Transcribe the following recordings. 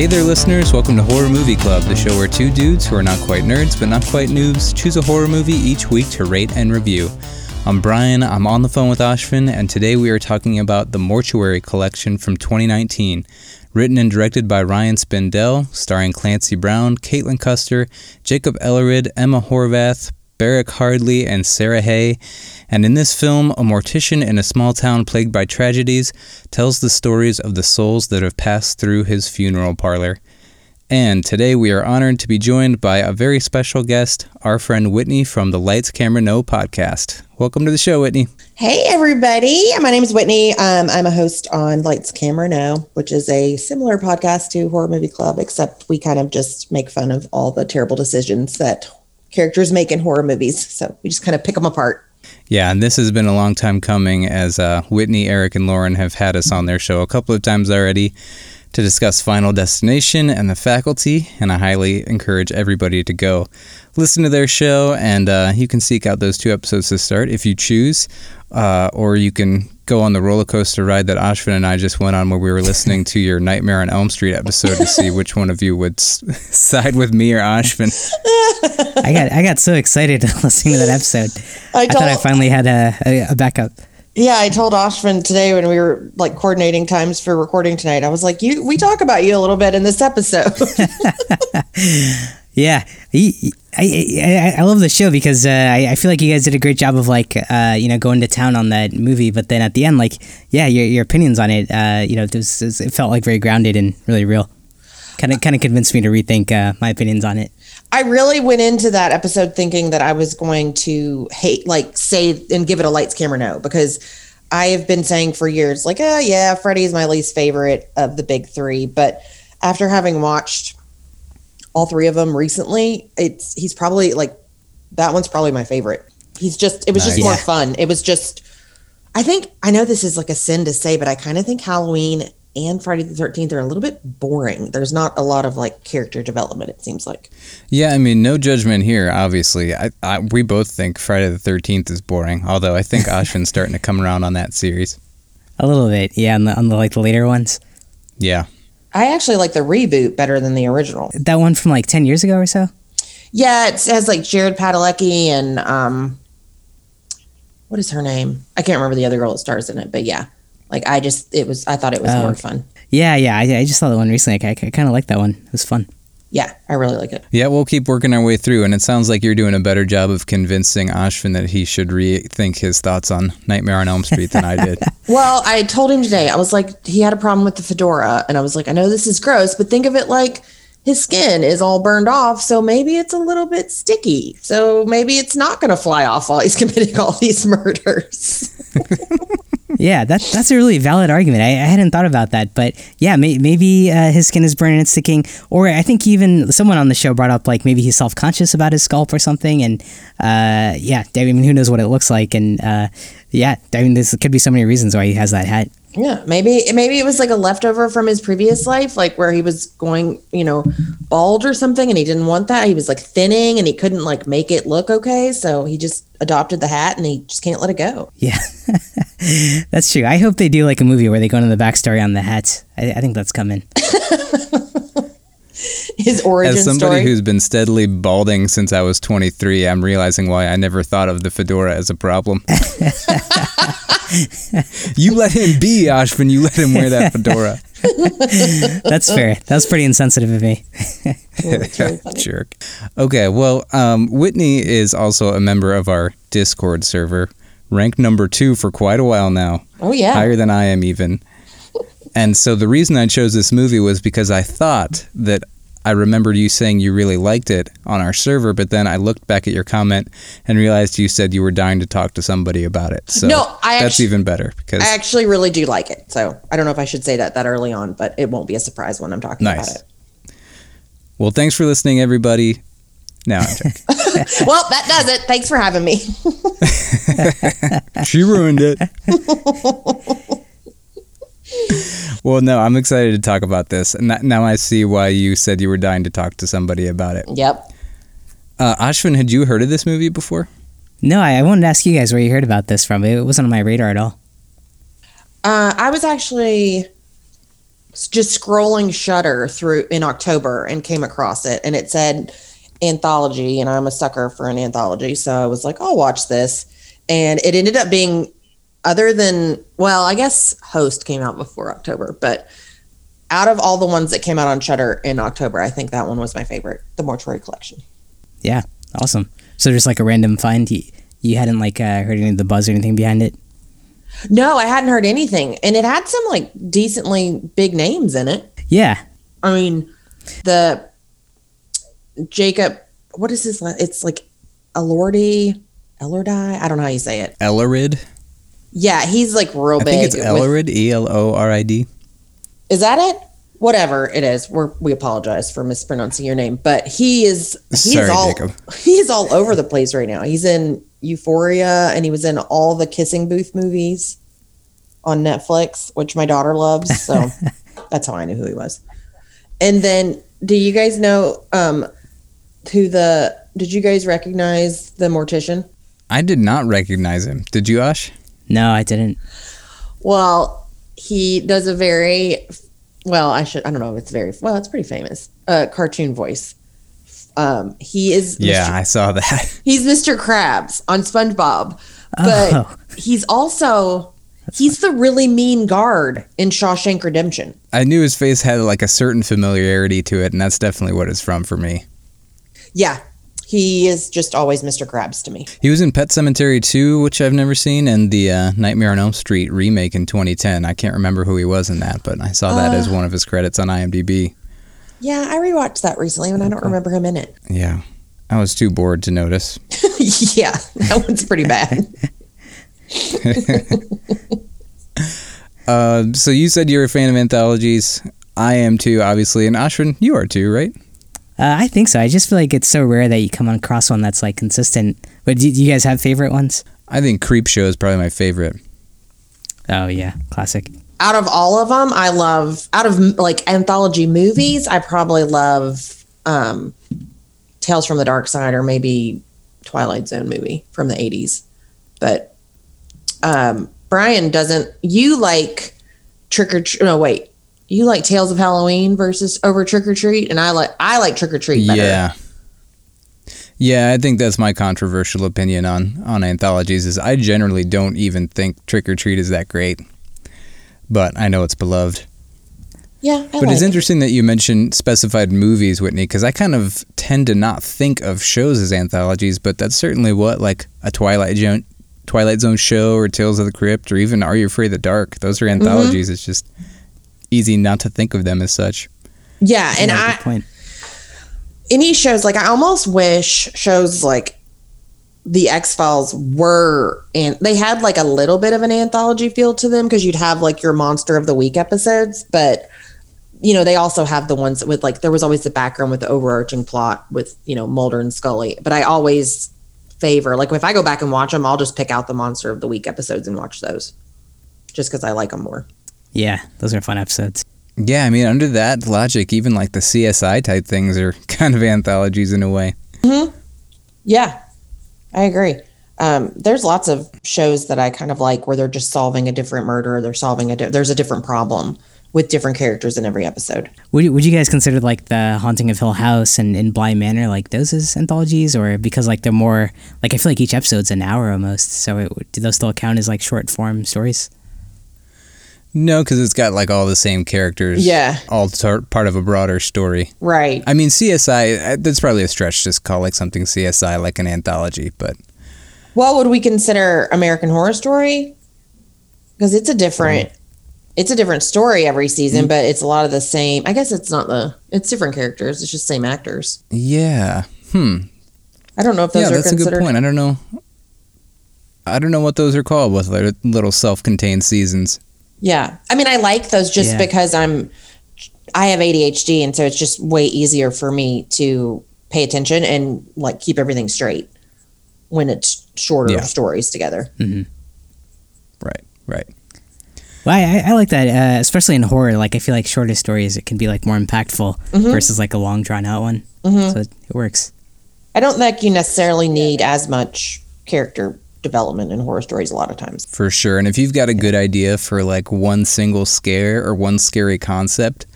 Hey there, listeners. Welcome to Horror Movie Club, the show where two dudes who are not quite nerds but not quite noobs choose a horror movie each week to rate and review. I'm Brian, I'm on the phone with Ashvin, and today we are talking about The Mortuary Collection from 2019. Written and directed by Ryan Spindell, starring Clancy Brown, Caitlin Custer, Jacob Ellerid, Emma Horvath, Barak Hardley, and Sarah Hay. And in this film, a mortician in a small town plagued by tragedies tells the stories of the souls that have passed through his funeral parlor. And today we are honored to be joined by a very special guest, our friend Whitney from the Lights Camera No podcast. Welcome to the show, Whitney. Hey, everybody. My name is Whitney. Um, I'm a host on Lights Camera No, which is a similar podcast to Horror Movie Club, except we kind of just make fun of all the terrible decisions that characters make in horror movies. So we just kind of pick them apart. Yeah, and this has been a long time coming as uh, Whitney, Eric, and Lauren have had us on their show a couple of times already to discuss Final Destination and the faculty, and I highly encourage everybody to go listen to their show, and uh, you can seek out those two episodes to start if you choose, uh, or you can go on the roller coaster ride that Ashwin and I just went on, where we were listening to your Nightmare on Elm Street episode to see which one of you would s- side with me or Ashvin. I got I got so excited listening to that episode. I, told, thought I finally had a, a, a backup. Yeah, I told Ashvin today when we were like coordinating times for recording tonight. I was like, "You, we talk about you a little bit in this episode." yeah, I, I, I love the show because uh, I, I feel like you guys did a great job of like uh, you know going to town on that movie, but then at the end, like yeah, your, your opinions on it, uh, you know, it, was, it felt like very grounded and really real. Kind of kind of convinced me to rethink uh, my opinions on it. I really went into that episode thinking that I was going to hate, like, say and give it a lights, camera, no, because I have been saying for years, like, oh, yeah, Freddy is my least favorite of the big three. But after having watched all three of them recently, it's he's probably like that one's probably my favorite. He's just, it was nice. just more fun. It was just, I think, I know this is like a sin to say, but I kind of think Halloween and Friday the 13th are a little bit boring. There's not a lot of like character development, it seems like. Yeah, I mean, no judgment here, obviously. I, I we both think Friday the 13th is boring, although I think Ashwin's starting to come around on that series. A little bit, yeah, on the, on the like the later ones. Yeah. I actually like the reboot better than the original. That one from like 10 years ago or so? Yeah, it has like Jared Padalecki and um what is her name? I can't remember the other girl that stars in it, but yeah. Like I just, it was, I thought it was oh, more fun. Yeah, yeah. I, I, just saw that one recently. I, I kind of like that one. It was fun. Yeah, I really like it. Yeah, we'll keep working our way through, and it sounds like you're doing a better job of convincing Ashvin that he should rethink his thoughts on Nightmare on Elm Street than I did. well, I told him today. I was like, he had a problem with the fedora, and I was like, I know this is gross, but think of it like his skin is all burned off, so maybe it's a little bit sticky. So maybe it's not going to fly off while he's committing all these murders. yeah, that, that's a really valid argument. I, I hadn't thought about that, but yeah, may, maybe uh, his skin is burning and sticking. Or I think even someone on the show brought up like maybe he's self conscious about his scalp or something. And uh, yeah, I mean, who knows what it looks like? And uh, yeah, I mean, there could be so many reasons why he has that hat. Yeah, maybe maybe it was like a leftover from his previous life, like where he was going, you know, bald or something, and he didn't want that. He was like thinning, and he couldn't like make it look okay, so he just adopted the hat, and he just can't let it go. Yeah, that's true. I hope they do like a movie where they go into the backstory on the hat. I, I think that's coming. his origin As somebody story. who's been steadily balding since I was 23, I'm realizing why I never thought of the fedora as a problem. you let him be, Ashvin. You let him wear that fedora. That's fair. That was pretty insensitive of me. really Jerk. Okay, well, um, Whitney is also a member of our Discord server, ranked number two for quite a while now. Oh, yeah. Higher than I am, even. And so the reason I chose this movie was because I thought that I remembered you saying you really liked it on our server, but then I looked back at your comment and realized you said you were dying to talk to somebody about it. So no, I that's actually, even better because I actually really do like it. So I don't know if I should say that that early on, but it won't be a surprise when I'm talking nice. about it. Well, thanks for listening, everybody. Now I'm joking. well, that does it. Thanks for having me. she ruined it. well, no, I'm excited to talk about this. And now I see why you said you were dying to talk to somebody about it. Yep. Uh, Ashvin, had you heard of this movie before? No, I, I wanted to ask you guys where you heard about this from. It wasn't on my radar at all. Uh, I was actually just scrolling Shudder through in October and came across it, and it said anthology, and I'm a sucker for an anthology, so I was like, I'll watch this, and it ended up being other than well, I guess Host came out before October, but out of all the ones that came out on Shudder in October, I think that one was my favorite, the Mortuary Collection. Yeah, awesome. So just like a random find, you, you hadn't like uh, heard any of the buzz or anything behind it? No, I hadn't heard anything, and it had some like decently big names in it. Yeah. I mean, the Jacob, what is his? It's like Elordi, Elordi. I don't know how you say it. Ellerid. Yeah, he's like real I big. think it's Ellerid. E L O R I D. Is that it? Whatever it is, we're, we apologize for mispronouncing your name, but he is he's Sorry, all Jacob. he's all over the place right now. He's in Euphoria, and he was in all the Kissing Booth movies on Netflix, which my daughter loves. So that's how I knew who he was. And then, do you guys know um, who the? Did you guys recognize the mortician? I did not recognize him. Did you, Ash? No, I didn't. Well, he does a very well. I should. I don't know if it's very well. It's pretty famous. Uh, cartoon voice. Um, he is. Yeah, Mr. I saw that. he's Mr. Krabs on SpongeBob, but Oh. he's also he's the really mean guard in Shawshank Redemption. I knew his face had like a certain familiarity to it, and that's definitely what it's from for me. Yeah, he is just always Mr. Krabs to me. He was in Pet Sematary 2, which I've never seen, and the uh, Nightmare on Elm Street remake in 2010. I can't remember who he was in that, but I saw that as one of his credits on IMDb. Yeah, I rewatched that recently, and I don't remember him in it. Yeah, I was too bored to notice. yeah, that one's pretty bad. Uh, so you said you're a fan of anthologies. I am too, obviously, and Ashwin, you are too, right? Uh, I think so. I just feel like it's so rare that you come across one that's like consistent. But do, do you guys have favorite ones? I think Creepshow is probably my favorite. Oh yeah, classic. out of all of them, I love out of like anthology movies. I probably love um, Tales from the Dark Side or maybe Twilight Zone movie from the eighties. But um, Brian doesn't. You like Trick or Treat? No, wait. You like Tales of Halloween versus over Trick or Treat, and I like I like Trick or Treat better. Yeah. Yeah, I think that's my controversial opinion on on anthologies is I generally don't even think Trick or Treat is that great. But I know it's beloved. yeah. I But like it's it. interesting that you mentioned specified movies, Whitney, because I kind of tend to not think of shows as anthologies, but that's certainly what like a Twilight Zone, Twilight Zone show, or Tales of the Crypt, or even Are You Afraid of the Dark? Those are Mm-hmm. anthologies. It's just easy not to think of them as such. Yeah, and Yeah, I point. any shows like I almost wish shows like the X Files were and they had like a little bit of an anthology feel to them because you'd have like your Monster of the Week episodes, but you know they also have the ones with like there was always the background with the overarching plot with you know Mulder and Scully. But I always favor like if I go back and watch them, I'll just pick out the Monster of the Week episodes and watch those, just because I like them more. Yeah, those are fun episodes. Yeah, I mean, under that logic, even like the CSI type things are kind of anthologies in a way. Hmm. Yeah, I agree. Um, there's lots of shows that I kind of like where they're just solving a different murder. They're solving a di- there's a different problem with different characters in every episode. Would you, would you guys consider like the Haunting of Hill House and in Bly Manor like those as anthologies, or because like they're more like I feel like each episode's an hour almost, so it, do those still count as like short form stories? No, because it's got like all the same characters. Yeah. All tar- part of a broader story. Right. I mean, CSI, uh, that's probably a stretch to call like something CSI like an anthology, but What would we consider American Horror Story? Because it's a different it's a different story every season, but it's a lot of the same. I guess it's not the it's different characters. It's just same actors. yeah. Hmm. I don't know if those yeah, are that's a good point. I don't know. I don't know what those are called with their little self contained seasons. Yeah. I mean, I like those just Yeah. because I'm I have ADHD and so it's just way easier for me to pay attention and like keep everything straight when it's shorter Yeah. stories together. Mm-hmm. Right, right. Well, I, I- like that, uh, especially in horror. Like I feel like shorter stories it can be like more impactful mm-hmm. versus like a long drawn out one. Mm-hmm. So it, it works. I don't think you necessarily need as much character development in horror stories a lot of times. For sure. And if you've got a good idea for like one single scare or one scary concept,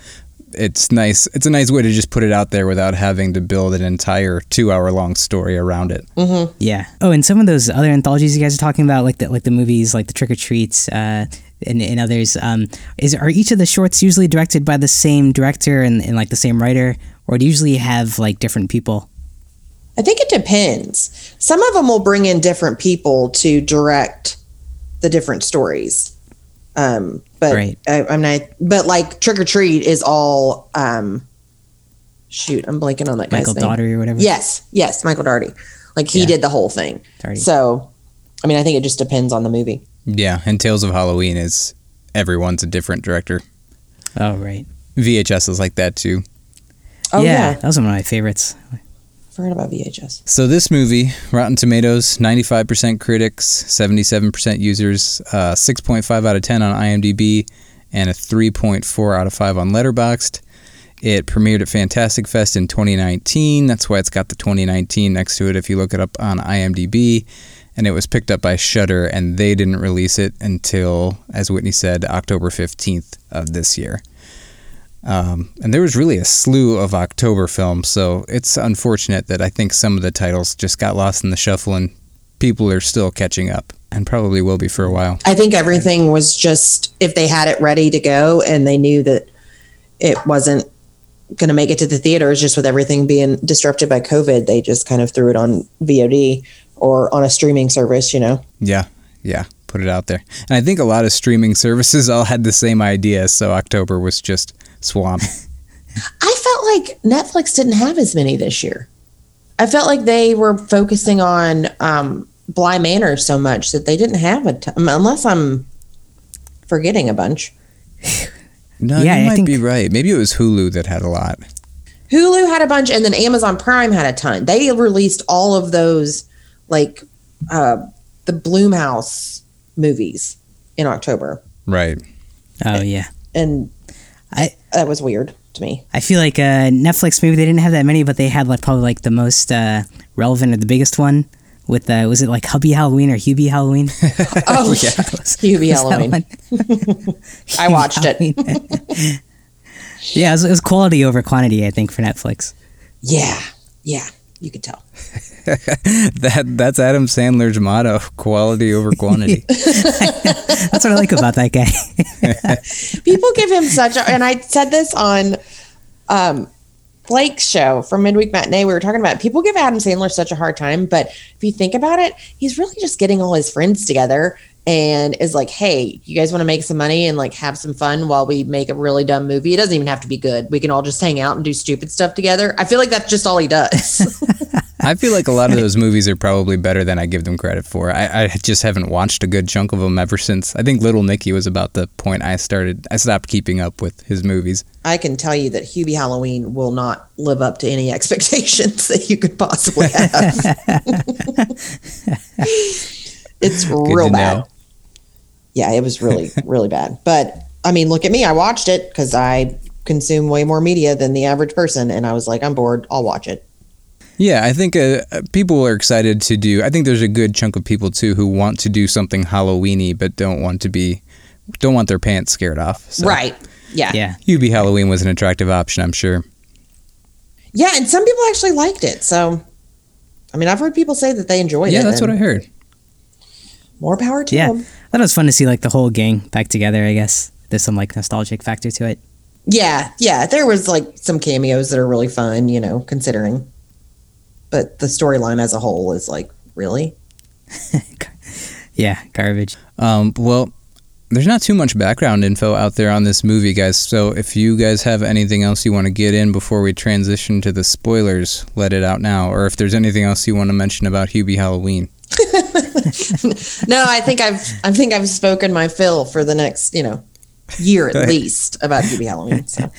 it's nice. It's a nice way to just put it out there without having to build an entire two-hour-long story around it. Mm-hmm. Yeah. Oh, and some of those other anthologies you guys are talking about, like the like the movies, like the Trick or Treats, uh, and, and others. Um, is are each of the shorts usually directed by the same director and, and like the same writer, or do you usually have like different people? I think it depends. Some of them will bring in different people to direct the different stories. Um, but Right. I, I'm not. But like Trick or Treat is all. Um, shoot, I'm blanking on that guy's Michael name. Dougherty or whatever. Yes, yes, Michael Dougherty. Like he Yeah. did the whole thing. Dougherty. So, I mean, I think it just depends on the movie. Yeah, and Tales of Halloween is everyone's a different director. Oh, right. VHS is like that too. Oh yeah, yeah, that was one of my favorites. Forgot about VHS. So this movie, Rotten Tomatoes, 95% critics, 77% users, uh, 6.5 out of 10 on IMDb, and a 3.4 out of 5 on Letterboxd. It premiered at Fantastic Fest in 2019. That's why it's got the 2019 next to it if you look it up on IMDb. And it was picked up by Shudder, and they didn't release it until, as Whitney said, October 15th of this year. Um, and there was really a slew of October films, so it's unfortunate that I think some of the titles just got lost in the shuffle and people are still catching up and probably will be for a while. I think everything was just if they had it ready to go and they knew that it wasn't going to make it to the theaters, just with everything being disrupted by COVID, they just kind of threw it on VOD or on a streaming service. You know, Yeah, yeah, put it out there. And I think a lot of streaming services all had the same idea, so October was just swamped. I felt like Netflix didn't have as many this year. I felt like they were focusing on um, Bly Manor so much that they didn't have a ton, unless I'm forgetting a bunch. No, Yeah, you I might think- be right. Maybe it was Hulu that had a lot. Hulu had a bunch, and then Amazon Prime had a ton. They released all of those, like uh, the Blumhouse movies in October, Right. Oh yeah. and I that was weird to me. I feel like uh, Netflix maybe they didn't have that many, but they had like probably like the most uh, relevant or the biggest one with uh, was it like Hubby Halloween or Hubie Halloween? Oh yeah, Hubie Halloween. I watched it. Yeah, it was, it was quality over quantity, I think, for Netflix. Yeah, yeah, you could tell. That that's Adam Sandler's motto: quality over quantity. That's what I like about that guy. People give him such a, and I said this on um, Blake's show from Midweek Matinee. We were talking about it. people give Adam Sandler such a hard time, but if you think about it, he's really just getting all his friends together and is like, "Hey, you guys want to make some money and like have some fun while we make a really dumb movie? It doesn't even have to be good. We can all just hang out and do stupid stuff together." I feel like that's just all he does. I feel like a lot of those movies are probably better than I give them credit for. I, I just haven't watched a good chunk of them ever since. I think Little Nicky was about the point I started. I stopped keeping up with his movies. I can tell you that Hubie Halloween will not live up to any expectations that you could possibly have. it's real bad. know. Yeah, it was really, really bad. But I mean, look at me. I watched it because I consume way more media than the average person. And I was like, I'm bored. I'll watch it. Yeah, I think uh, people are excited to do. I think there's a good chunk of people too who want to do something Halloweeny, but don't want to be, don't want their pants scared off. So Right. Yeah. yeah. Hubie Halloween was an attractive option, I'm sure. Yeah. And some people actually liked it. So, I mean, I've heard people say that they enjoyed Yeah, it. Yeah, that's what I heard. More power to Yeah. them. I thought it was fun to see like the whole gang back together, I guess. There's some like nostalgic factor to it. Yeah, yeah. There was like some cameos that are really fun, you know, considering. But the storyline as a whole is like, really? Yeah, garbage. Um, well, there's not too much background info out there on this movie, guys. So if you guys have anything else you want to get in before we transition to the spoilers, let it out now. Or if there's anything else you want to mention about Hubie Halloween. No, I think I've I think I've spoken my fill for the next, you know, year at least about Hubie Halloween. So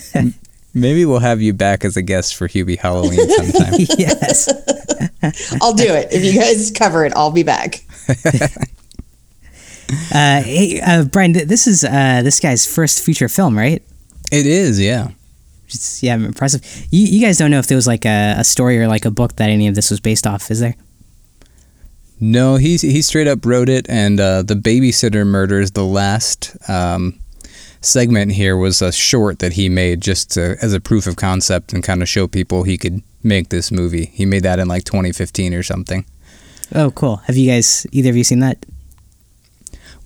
Maybe we'll have you back as a guest for Hubie Halloween sometime. yes. I'll do it. If you guys cover it, I'll be back. Uh, hey, uh, Brian, th- this is uh, this guy's first feature film, right? it is, yeah. It's, yeah, impressive. You, you guys don't know if there was like a, a story or like a book that any of this was based off, is there? No, he he straight up wrote it, and uh, the babysitter murders. The last um, segment here was a short that he made just to, as a proof of concept and kind of show people he could make this movie. He made that in like 2015 or something. Oh, cool. Have you guys either of you seen that?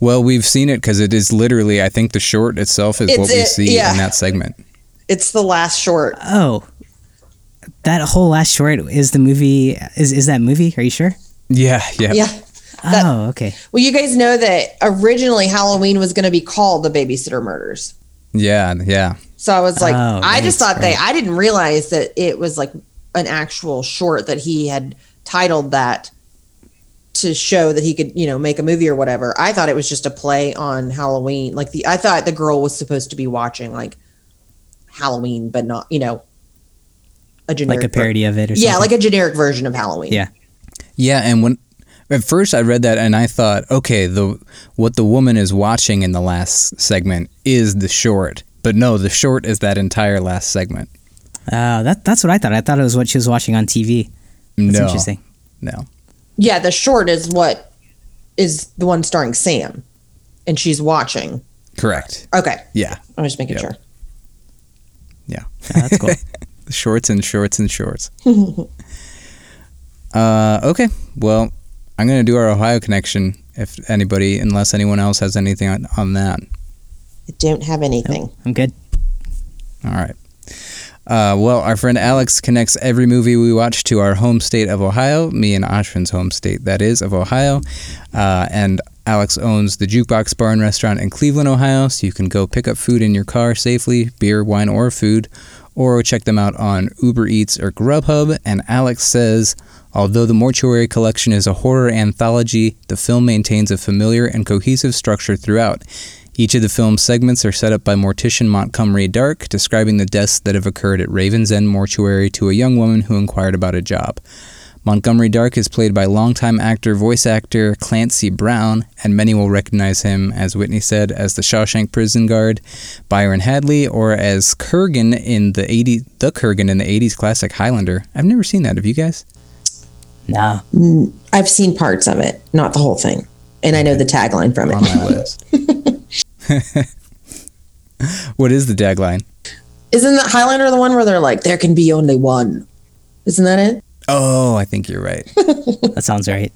Well, we've seen it because it is literally. I think the short itself is It's what we see yeah. in that segment. It's the last short. Oh, that whole last short is the movie. Is is that movie? Are you sure? Yeah, yeah, Yeah. That- oh, okay. Well, you guys know that originally Halloween was going to be called the Babysitter Murders. yeah, yeah. So I was like, Oh, I just right, thought they, I didn't realize that it was like an actual short that he had titled that to show that he could, you know, make a movie or whatever. I thought it was just a play on Halloween. Like the, I thought the girl was supposed to be watching like Halloween, but not, you know, a generic, Like a parody of it or something. yeah, like a generic version of Halloween. Yeah. Yeah, and when at first I read that and I thought, okay, the what the woman is watching in the last segment is the short, but no, the short is that entire last segment. Oh, that that's what I thought. I thought it was what she was watching on TV. That's no, interesting. no. Yeah, the short is what is the one starring Sam, and she's watching. Correct. Okay, Yeah, I'm just making Yep. sure. yeah. Oh, that's cool. shorts and shorts and shorts. uh, okay, well, I'm gonna do our Ohio connection. If anybody, unless anyone else has anything on, on that. I don't have anything. I'm good. All right. Uh, well, our friend Alex connects every movie we watch to our home state of Ohio, me and Ashwin's home state, that is, of Ohio. Uh, and Alex owns the Jukebox Bar and Restaurant in Cleveland, Ohio, so you can go pick up food in your car safely beer, wine, or food, or check them out on Uber Eats or Grubhub. And Alex says, although the Mortuary Collection is a horror anthology, the film maintains a familiar and cohesive structure throughout. Each of the film's segments are set up by mortician Montgomery Dark, describing the deaths that have occurred at Raven's End Mortuary to a young woman who inquired about a job. Montgomery Dark is played by longtime actor, voice actor Clancy Brown, and many will recognize him, as Whitney said, as the Shawshank Prison Guard, Byron Hadley, or as Kurgan in the 80 the Kurgan in the 80s classic Highlander. I've never seen that. Have you guys? No. Mm, I've seen parts of it, not the whole thing, and I know the tagline from it. On it. my list. what is the tagline? Isn't that Highlander the one where they're like, "There can be only one"? Isn't that it? Oh, I think you're right. That sounds right.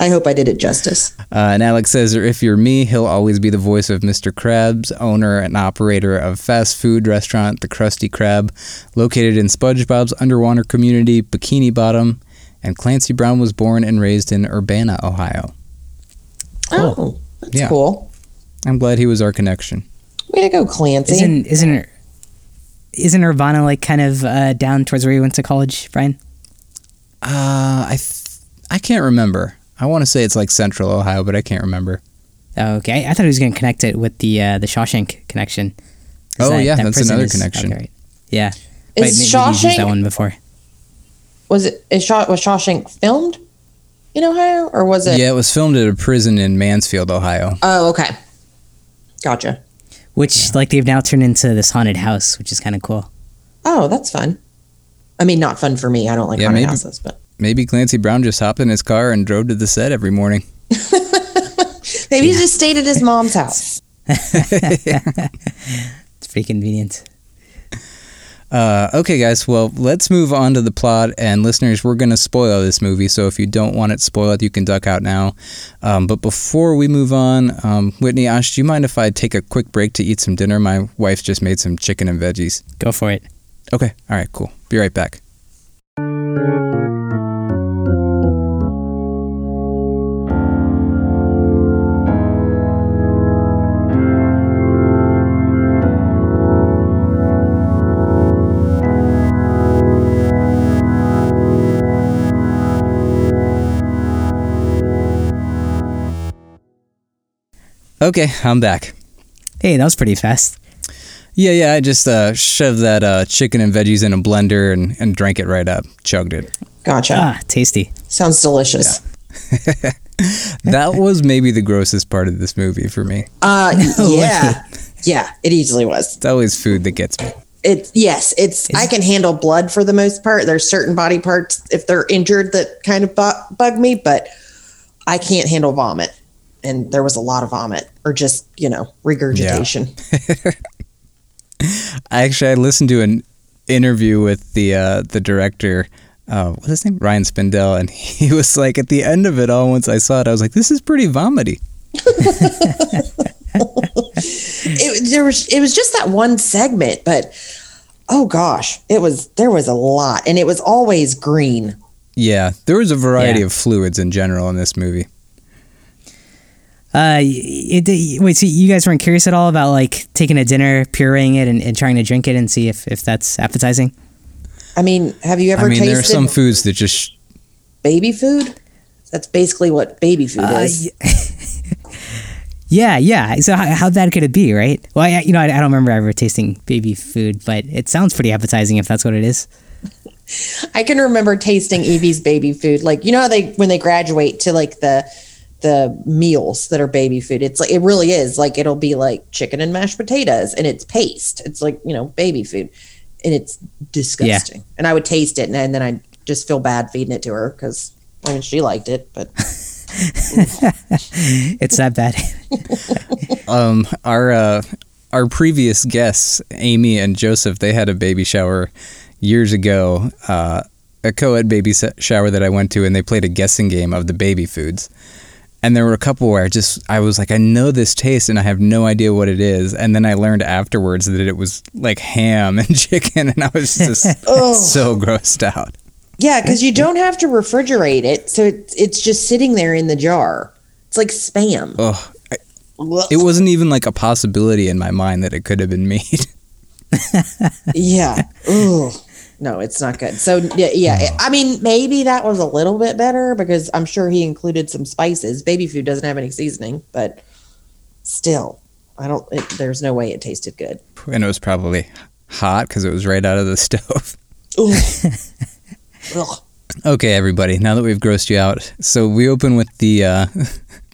I hope I did it justice. Uh, and Alex says, or if you're me, he'll always be the voice of Mr. Krabs, owner and operator of fast food restaurant The Krusty Krab, located in SpongeBob's underwater community, Bikini Bottom. And Clancy Brown was born and raised in Urbana, Ohio. Oh, that's Yeah. cool. I'm glad he was our connection. Way to go, Clancy. Isn't isn't isn't Urbana like kind of uh, down towards where you went to college, Brian? Uh, I th- I can't remember. I want to say it's like Central Ohio, but I can't remember. Oh, okay. I, I thought he was going to connect it with the uh, the Shawshank connection. Oh, yeah, that's prison another connection. okay, right. Yeah. Is Right, maybe you've used Shawshank- that one before. was it? Is Shaw, was Shawshank filmed in Ohio, or was it? Yeah, it was filmed at a prison in Mansfield, Ohio. Oh, okay. Gotcha. Which like they've now turned into this haunted house, which is kind of cool. Oh, that's fun. I mean, not fun for me. I don't like Yeah, haunted maybe- houses, but Maybe Clancy Brown just hopped in his car and drove to the set every morning. maybe he just stayed at his mom's house. It's pretty convenient. Uh, okay, guys. Well, let's move on to the plot. And listeners, we're going to spoil this movie. So if you don't want it spoiled, you can duck out now. Um, but before we move on, um, Whitney, Ash, do you mind if I take a quick break to eat some dinner? My wife just made some chicken and veggies. Go for it. Okay. All right. Cool. Be right back. Okay, I'm back. Hey, that was pretty fast. Yeah, yeah. I just uh, shoved that uh, chicken and veggies in a blender and, and drank it right up. Chugged it. Gotcha. Ah, tasty. Sounds delicious. That was maybe the grossest part of this movie for me. Uh, yeah, yeah. It easily was. It's always food that gets me. It's yes. It's I can handle blood for the most part. There's certain body parts if they're injured that kind of bu- bug me, but I can't handle vomit. And there was a lot of vomit or just, you know, regurgitation. I actually I listened to an interview with the uh, the director. Uh, what's his name? Ryan Spindell, and he was like, at the end of it all, once I saw it, I was like, this is pretty vomity. it there was it was just that one segment, but oh gosh, it was there was a lot, and it was always green. Yeah, there was a variety Yeah. of fluids in general in this movie. Uh, it, it- wait, so you guys weren't curious at all about like taking a dinner, pureeing it, and, and trying to drink it and see if, if that's appetizing? I mean, have you ever I mean, tasted there are some foods that just baby food? That's basically what baby food Uh, is. Yeah, yeah. So how, how bad could it be, right? Well, I, you know, I, I don't remember ever tasting baby food, but it sounds pretty appetizing if that's what it is. I can remember tasting Evie's baby food. Like you know how they when they graduate to like the the meals that are baby food. It's like it really is like it'll be like chicken and mashed potatoes and it's paste. It's like you know baby food, and it's disgusting. And I would taste it and, then I just feel bad feeding it to her because I mean she liked it, but It's that bad. um our uh our previous guests amy and joseph they had a baby shower years ago uh a co-ed baby shower that i went to and they played a guessing game of the baby foods and there were a couple where i just i was like i know this taste and i have no idea what it is and then i learned afterwards that it was like ham and chicken and i was just oh. so grossed out yeah, because you don't have to refrigerate it, so it's it's just sitting there in the jar. It's like spam. oh it wasn't even like a possibility in my mind that it could have been made Yeah. Ooh. No, it's not good. So yeah, yeah. I mean, maybe that was a little bit better because I'm sure he included some spices. Baby food doesn't have any seasoning, but still, I don't. It, there's no way it tasted good. and it was probably hot because it was right out of the stove. Okay, everybody. Now that we've grossed you out, so we open with the uh,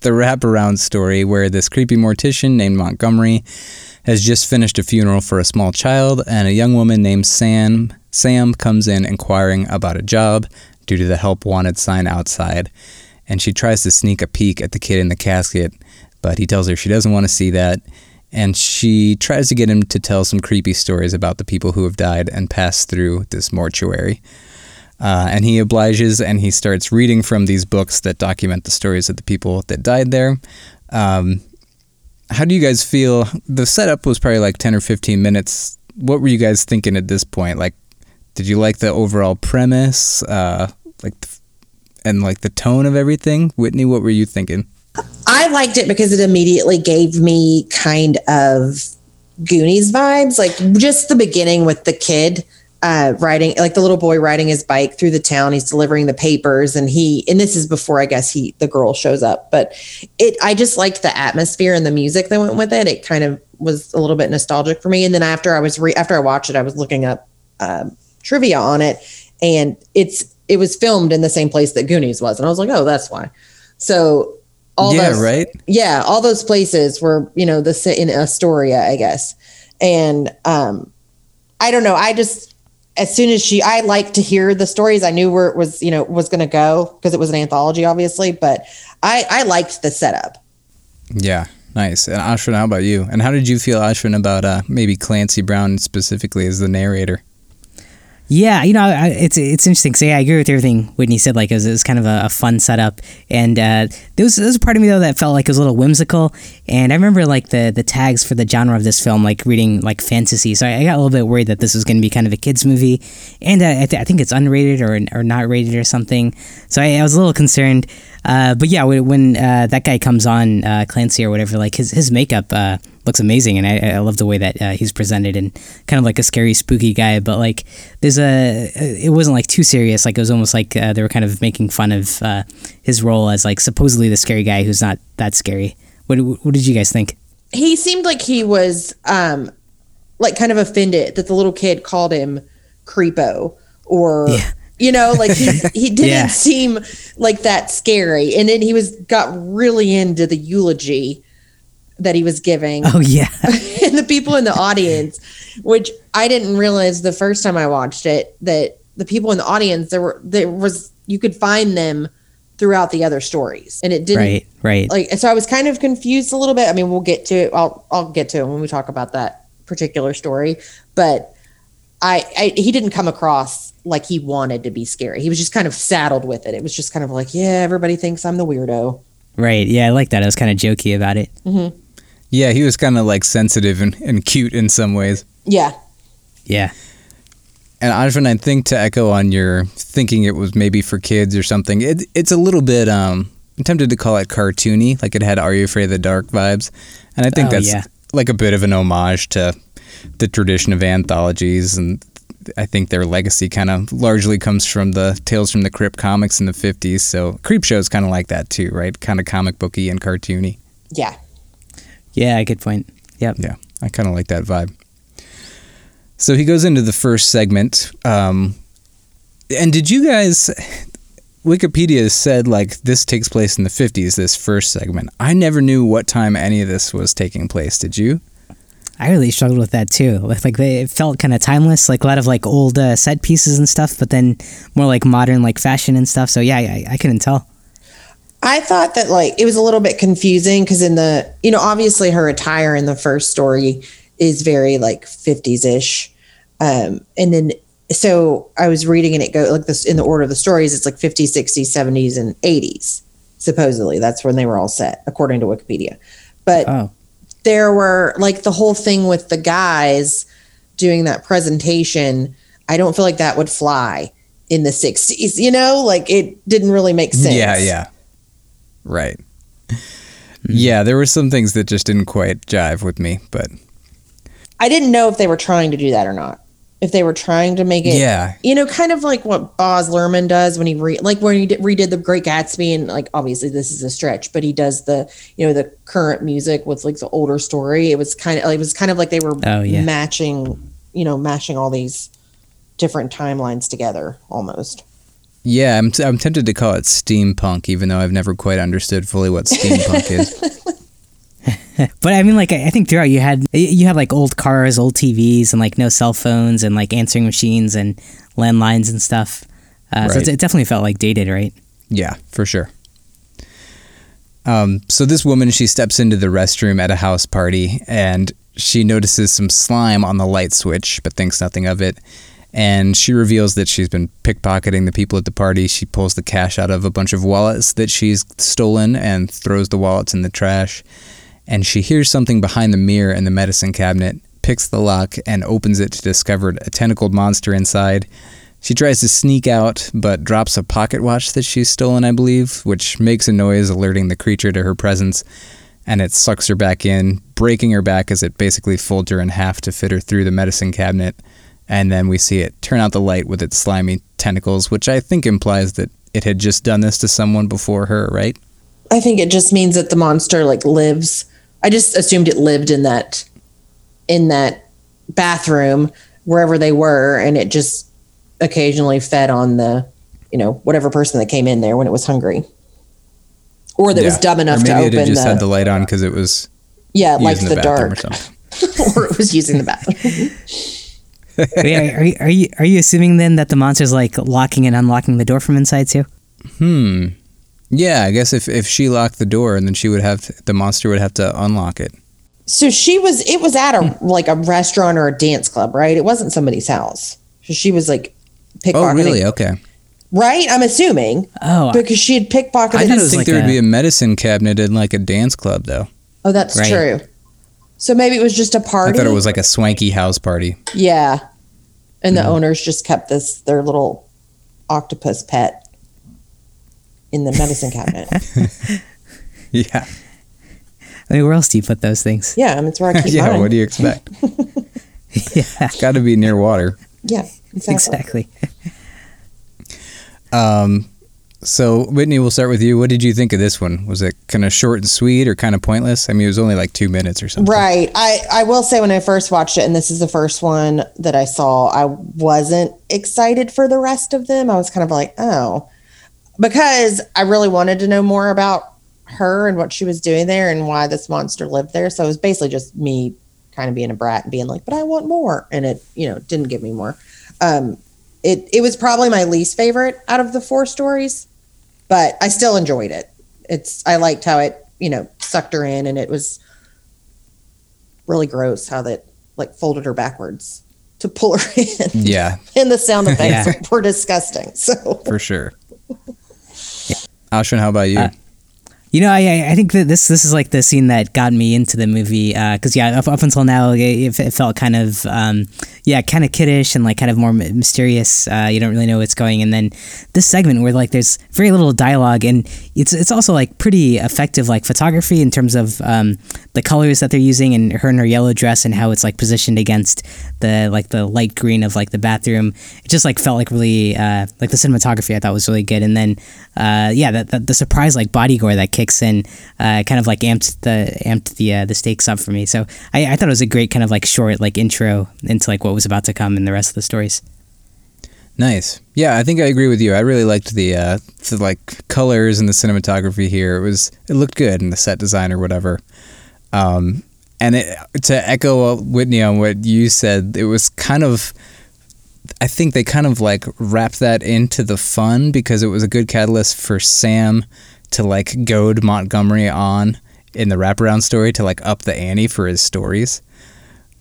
the wraparound story where this creepy mortician named Montgomery has just finished a funeral for a small child, and a young woman named Sam Sam comes in inquiring about a job due to the help wanted sign outside, and she tries to sneak a peek at the kid in the casket, but he tells her she doesn't want to see that. And she tries to get him to tell some creepy stories about the people who have died and passed through this mortuary. Uh, and he obliges and he starts reading from these books that document the stories of the people that died there. Um, how do you guys feel? The setup was probably like 10 or 15 minutes. What were you guys thinking at this point? Like, did you like the overall premise? Uh, like, the, and like the tone of everything? Whitney, what were you thinking? I liked it because it immediately gave me kind of Goonies vibes, like just the beginning with the kid uh, riding, like the little boy riding his bike through the town. He's delivering the papers, and he, and this is before I guess he, the girl shows up. But it, I just liked the atmosphere and the music that went with it. It kind of was a little bit nostalgic for me. And then after I was re, after I watched it, I was looking up um, trivia on it, and it's it was filmed in the same place that Goonies was, and I was like, oh, that's why. So all yeah, those, right? yeah, all those places were, you know, the in Astoria, I guess. And um I don't know, I just as soon as she I like to hear the stories. I knew where it was, you know, was going to go because it was an anthology obviously, but I I liked the setup. Yeah, nice. And Ashwin, how about you? And how did you feel, Ashwin, about uh, maybe Clancy Brown specifically as the narrator? Yeah, you know, it's it's interesting. So yeah, I agree with everything Whitney said. Like it was, it was kind of a, a fun setup, and uh, there was there was a part of me though that felt like it was a little whimsical. And I remember like the the tags for the genre of this film, like reading like fantasy. So I, I got a little bit worried that this was going to be kind of a kids movie, and uh, I, th- I think it's unrated or or not rated or something. So I, I was a little concerned. Uh, but yeah, when, when uh, that guy comes on, uh, Clancy or whatever, like his his makeup uh, looks amazing, and I, I love the way that uh, he's presented and kind of like a scary, spooky guy. But like, there's a it wasn't like too serious. Like it was almost like uh, they were kind of making fun of uh, his role as like supposedly the scary guy who's not that scary. What what did you guys think? He seemed like he was um like kind of offended that the little kid called him creepo or Yeah. You know like he he didn't Yeah. seem like that scary and then he was got really into the eulogy that he was giving Oh yeah, and the people in the audience, which I didn't realize the first time I watched it that the people in the audience there were there was you could find them throughout the other stories, and it didn't. Right, right. Like, so I was kind of confused a little bit. I mean, we'll get to it. I'll I'll get to it when we talk about that particular story, but I, I he didn't come across like he wanted to be scary. He was just kind of saddled with it. It was just kind of like, yeah, everybody thinks I'm the weirdo. Right. Yeah, I like that. I was kind of jokey about it. Yeah, he was kind of like sensitive and, and cute in some ways. Yeah, Yeah. And Ashvin, I think to echo on your thinking it was maybe for kids or something, it, it's a little bit, um, I'm tempted to call it cartoony, like it had Are You Afraid of the Dark vibes. And I think Oh, that's yeah. like a bit of an homage to the tradition of anthologies. And I think their legacy kind of largely comes from the Tales from the Crypt comics in the 50s. So Creepshow is kind of like that too, right? Kind of comic booky and cartoony. yeah. Yeah, good point. Yep. Yeah, I kind of like that vibe. So he goes into the first segment. Um, and did you guys? Wikipedia said like this takes place in the 50s, this first segment. I never knew what time any of this was taking place. Did you? I really struggled with that too. Like, like they it felt kind of timeless, like a lot of like old uh, set pieces and stuff, but then more like modern like fashion and stuff. So yeah, I, I couldn't tell. I thought that like it was a little bit confusing because in the you know obviously her attire in the first story is very like 50s ish, um, and then so I was reading and it go like this in the order of the stories it's like 50s, 60s, 70s, and 80s supposedly that's when they were all set according to Wikipedia, but Oh, there were like the whole thing with the guys doing that presentation. I don't feel like that would fly in the 60s, you know, like it didn't really make sense. Yeah, yeah. Right. Yeah, there were some things that just didn't quite jive with me, but I didn't know if they were trying to do that or not. If they were trying to make it, Yeah. you know, kind of like what Baz Luhrmann does when he re- like when he did, redid the Great Gatsby, and like obviously this is a stretch, but he does the you know the current music with like the older story. It was kind of it was kind of like they were Oh, yeah. matching, you know, mashing all these different timelines together almost. yeah, I'm, I'm tempted to call it steampunk, even though I've never quite understood fully what steampunk is. but I mean, like I think throughout you had you had like old cars, old TVs, and like no cell phones and like answering machines and landlines and stuff. Uh, So Right. it, it definitely felt like dated, right? Yeah, for sure. Um, so this woman, she steps into the restroom at a house party and she notices some slime on the light switch, but thinks nothing of it. And she reveals that she's been pickpocketing the people at the party. She pulls the cash out of a bunch of wallets that she's stolen and throws the wallets in the trash. And she hears something behind the mirror in the medicine cabinet, picks the lock, and opens it to discover a tentacled monster inside. She tries to sneak out, but drops a pocket watch that she's stolen, I believe, which makes a noise alerting the creature to her presence, and it sucks her back in, breaking her back as it basically folds her in half to fit her through the medicine cabinet. And then we see it turn out the light with its slimy tentacles, which I think implies that it had just done this to someone before her, right? I think it just means that the monster like lives. I just assumed it lived in that in that bathroom wherever they were, and it just occasionally fed on the you know whatever person that came in there when it was hungry, or that was dumb enough or to maybe it had open just the, had the light on because it was yeah liked using the, bathroom dark, or something. or it was using the bathroom. Wait, are, are, you- are you are you assuming then that the monster's like locking and unlocking the door from inside too? Hmm. Yeah, I guess if, if she locked the door, and then she would have the monster would have to unlock it. so she was. It was at a like a restaurant or a dance club, right? It wasn't somebody's house. So she was like pickpocketing. Oh, really? Okay. Right? I'm assuming Oh, because she had pickpocketed. I thought it didn't think like there would be a medicine cabinet in like a dance club, though. Oh, that's Right. true. So maybe it was just a party. I thought it was like a swanky house party. yeah, and the Mm-hmm. owners just kept this their little octopus pet in the medicine cabinet. Yeah. I mean, where else do you put those things? Yeah, I mean, it's where I keep yeah. mine. What do you expect? yeah, It's got to be near water. yeah, exactly. exactly. Um, so Whitney, we'll start with you. What did you think of this one? Was it kind of short and sweet, or kind of pointless? I mean, it was only like two minutes or something. Right. I I will say when I first watched it, and this is the first one that I saw, I wasn't excited for the rest of them. I was kind of like, oh, because I really wanted to know more about her and what she was doing there and why this monster lived there. So it was basically just me kind of being a brat and being like, but I want more, and it you know didn't give me more. Um, it it was probably my least favorite out of the four stories, but I still enjoyed it. It's I liked how it you know sucked her in, and it was really gross how that like folded her backwards to pull her in. Yeah, and the sound effects Yeah. were disgusting. So for sure. Ashwin, how about you? Uh, You know, I I- think that this this is like the scene that got me into the movie because yeah, up, up until now it, it felt kind of um, yeah, kind of kiddish and like kind of more mysterious. Uh, you don't really know what's going, and then this segment where like there's very little dialogue and it's it's also like pretty effective like photography in terms of um, the colors that they're using and her in her yellow dress and how it's like positioned against the like the light green of like the bathroom. It just like felt like really uh, like the cinematography I thought was really good, and then uh, yeah, that, the surprise like body gore that kicks in uh, kind of like amped the amped the uh, the stakes up for me. So I, I thought it was a great kind of like short like intro into like what was about to come in the rest of the stories. Nice. Yeah, I think I agree with you. I really liked the uh, the like colors and the cinematography here. It was it looked good and the set design or whatever. Um, and it, to echo Whitney on what you said, it was kind of. I think they kind of like wrapped that into the fun because it was a good catalyst for Sam to like goad Montgomery on in the wraparound story to like up the ante for his stories.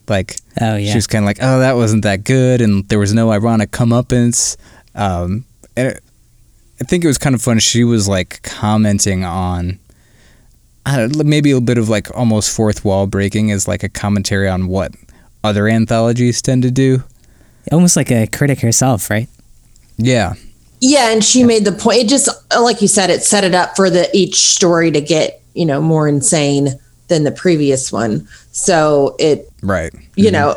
Like Oh yeah, she was kind of like, "Oh, that wasn't that good," and there was no ironic comeuppance. Um, and it, I think it was kind of fun. She was like commenting on, I don't, know, maybe a bit of like almost fourth wall breaking as like a commentary on what other anthologies tend to do. almost like a critic herself, right? Yeah, yeah, and she made the point. It just like you said, it set it up for the each story to get you know more insane than the previous one. So it right. you mm-hmm. know,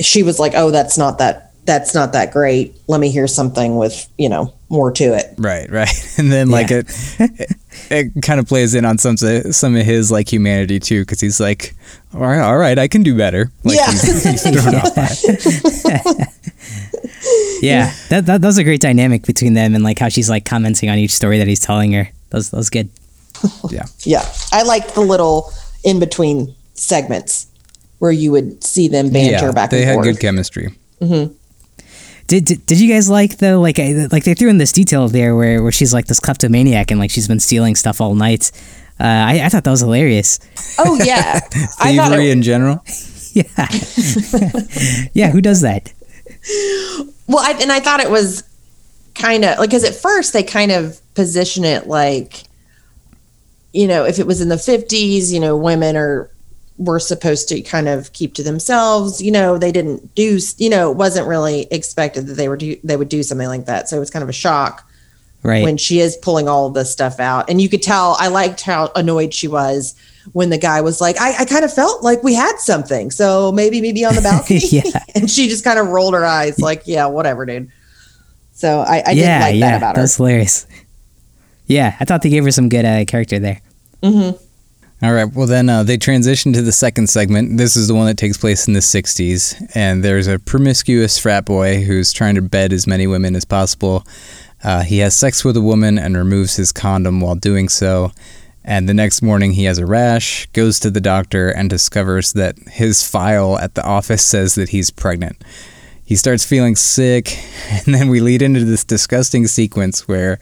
she was like, "Oh, that's not that that's not that great. Let me hear something with you know more to it." Right, right, and then like Yeah. it, it, it kind of plays in on some some of his like humanity too, because he's like, all right, all right, I can do better. Like, Yeah. he's, he's thrown off by. Yeah, that, that that was a great dynamic between them and like how she's like commenting on each story that he's telling her. That was, that was good. yeah. Yeah, I like the little in between segments where you would see them banter back and forth. yeah, back they and had forth. good chemistry. Did, did did you guys like though like like they threw in this detail there where, where she's like this kleptomaniac and like she's been stealing stuff all night. Uh, I, I thought that was hilarious. oh yeah, I Thievery it, in general. Yeah, yeah. Who does that? well, I, and I thought it was kind of like because at first they kind of position it like, you know, if it was in the fifties, you know, women are were supposed to kind of keep to themselves. You know, they didn't do, you know, it wasn't really expected that they were do they would do something like that. So it was kind of a shock. Right. when she is pulling all this stuff out. And you could tell I liked how annoyed she was when the guy was like, I, I kind of felt like we had something. So maybe maybe on the balcony. Yeah. and she just kind of rolled her eyes like, yeah, whatever, dude. So I, I did yeah, like yeah. that about her. That's hilarious. Yeah, I thought they gave her some good uh, character there. All right. Well, then uh, they transition to the second segment. This is the one that takes place in the 60s. And there's a promiscuous frat boy who's trying to bed as many women as possible. Uh, he has sex with a woman and removes his condom while doing so. And the next morning, he has a rash, goes to the doctor, and discovers that his file at the office says that he's pregnant. He starts feeling sick, and then we lead into this disgusting sequence where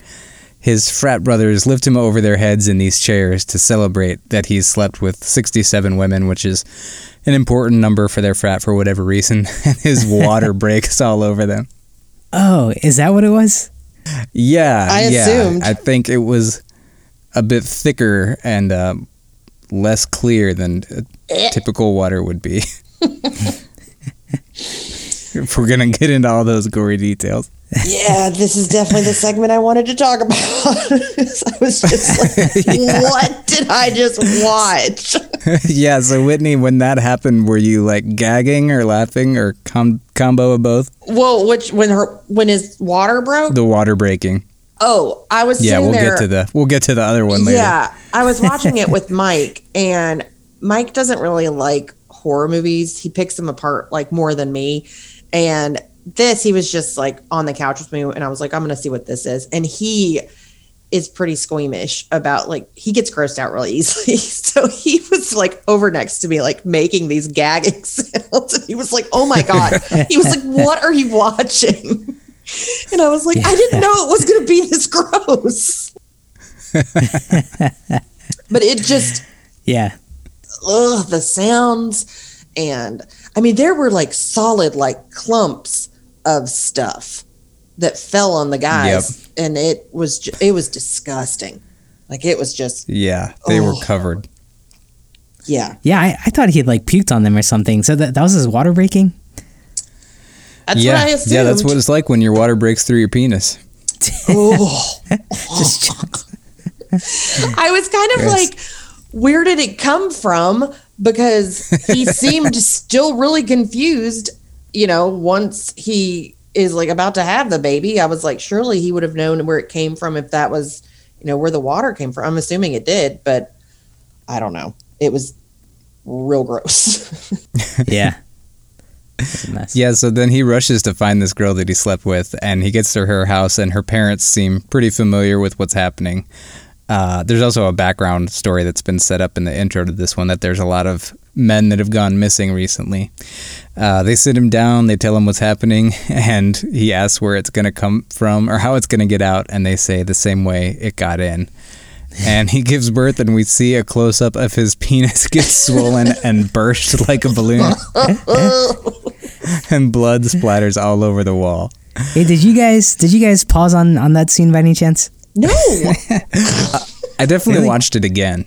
his frat brothers lift him over their heads in these chairs to celebrate that he's slept with 67 women, which is an important number for their frat for whatever reason. And his water breaks all over them. Oh, is that what it was? Yeah, I yeah. assumed. I think it was a bit thicker and uh, less clear than a typical water would be. if we're gonna get into all those gory details. yeah, this is definitely the segment I wanted to talk about. I was just like, what did I just watch? yeah, so Whitney, when that happened, were you like gagging or laughing or com- combo of both? Well, which when her when his water broke? The water breaking. Oh, I was Yeah, we'll there. get to the we'll get to the other one later. Yeah, I was watching it with Mike, and Mike doesn't really like horror movies. He picks them apart like more than me. And this, he was just like on the couch with me, and I was like, I'm gonna see what this is. And he is pretty squeamish about like he gets grossed out really easily. So he was like over next to me, like making these gagging sounds. And he was like, Oh my God. He was like, What are you watching? And I was like, I didn't know it was gonna be this gross. but it just Yeah. ugh, the sounds and I mean there were like solid like clumps of stuff that fell on the guys and it was ju- it was disgusting. Like it was just Yeah, they were Oh. covered. yeah. Yeah, I, I thought he had like puked on them or something. So that, that was his water breaking? That's yeah, what I assumed. yeah, that's what it's like when your water breaks through your penis. Oh. Just I was kind of Yes. like, where did it come from? Because he seemed still really confused, you know, once he is like about to have the baby. I was like, surely he would have known where it came from if that was, you know, where the water came from. I'm assuming it did, but I don't know. It was real gross. yeah. It's a mess. Yeah, so then he rushes to find this girl that he slept with, and he gets to her house, and her parents seem pretty familiar with what's happening. Uh, there's also a background story that's been set up in the intro to this one that there's a lot of men that have gone missing recently. Uh, they sit him down, they tell him what's happening, and he asks where it's going to come from or how it's going to get out, and they say the same way it got in. And he gives birth, and we see a close up of his penis get swollen and burst like a balloon. and blood splatters all over the wall. Hey, did you guys did you guys pause on on that scene by any chance? No. I definitely Really? watched it again.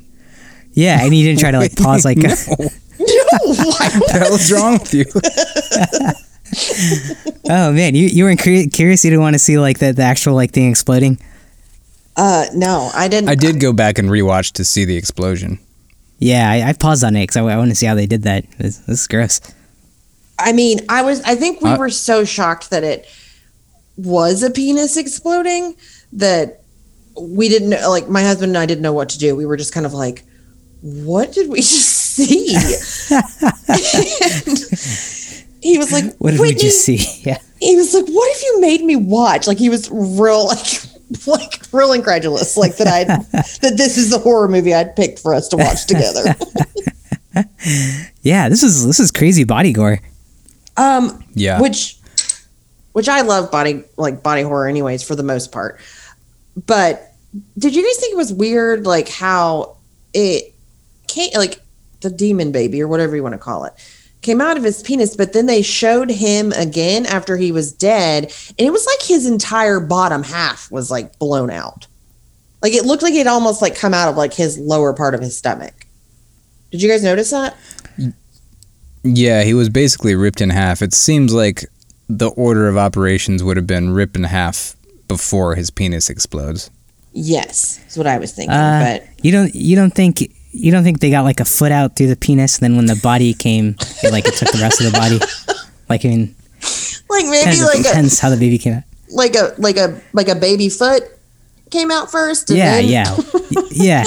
Yeah, and you didn't try to like pause like no. Why What the hell is wrong with you? oh man, you you weren't curious. You didn't want to see like the, the actual like thing exploding. Uh, no, I didn't. I did go back and rewatch to see the explosion. Yeah, I, I paused on it because I, I want to see how they did that. This, this is gross. I mean, I was. I think we Uh, were so shocked that it was a penis exploding that we didn't know. Like my husband and I didn't know what to do. We were just kind of like, "What did we just see?" And he was like, What did we just see? Yeah. He was like, "What have you made me watch?" Like he was real, like, like real incredulous, like that I that this is the horror movie I'd picked for us to watch together. Yeah, this is this is crazy body gore. Um, Yeah. which which I love body like body horror anyways for the most part. But did you guys think it was weird like how it came like the demon baby or whatever you want to call it came out of his penis but then they showed him again after he was dead and it was like his entire bottom half was like blown out. Like it looked like it almost like come out of like his lower part of his stomach. Did you guys notice that? Yeah, he was basically ripped in half. It seems like the order of operations would have been ripped in half before his penis explodes. Yes, that's what I was thinking. Uh, but You don't you don't think you don't think they got like a foot out through the penis? Then when the body came, it, like it took the rest of the body. Like I mean, like maybe kind of like a how the baby came out. like a like a like a baby foot came out first. and Yeah, then- yeah, yeah.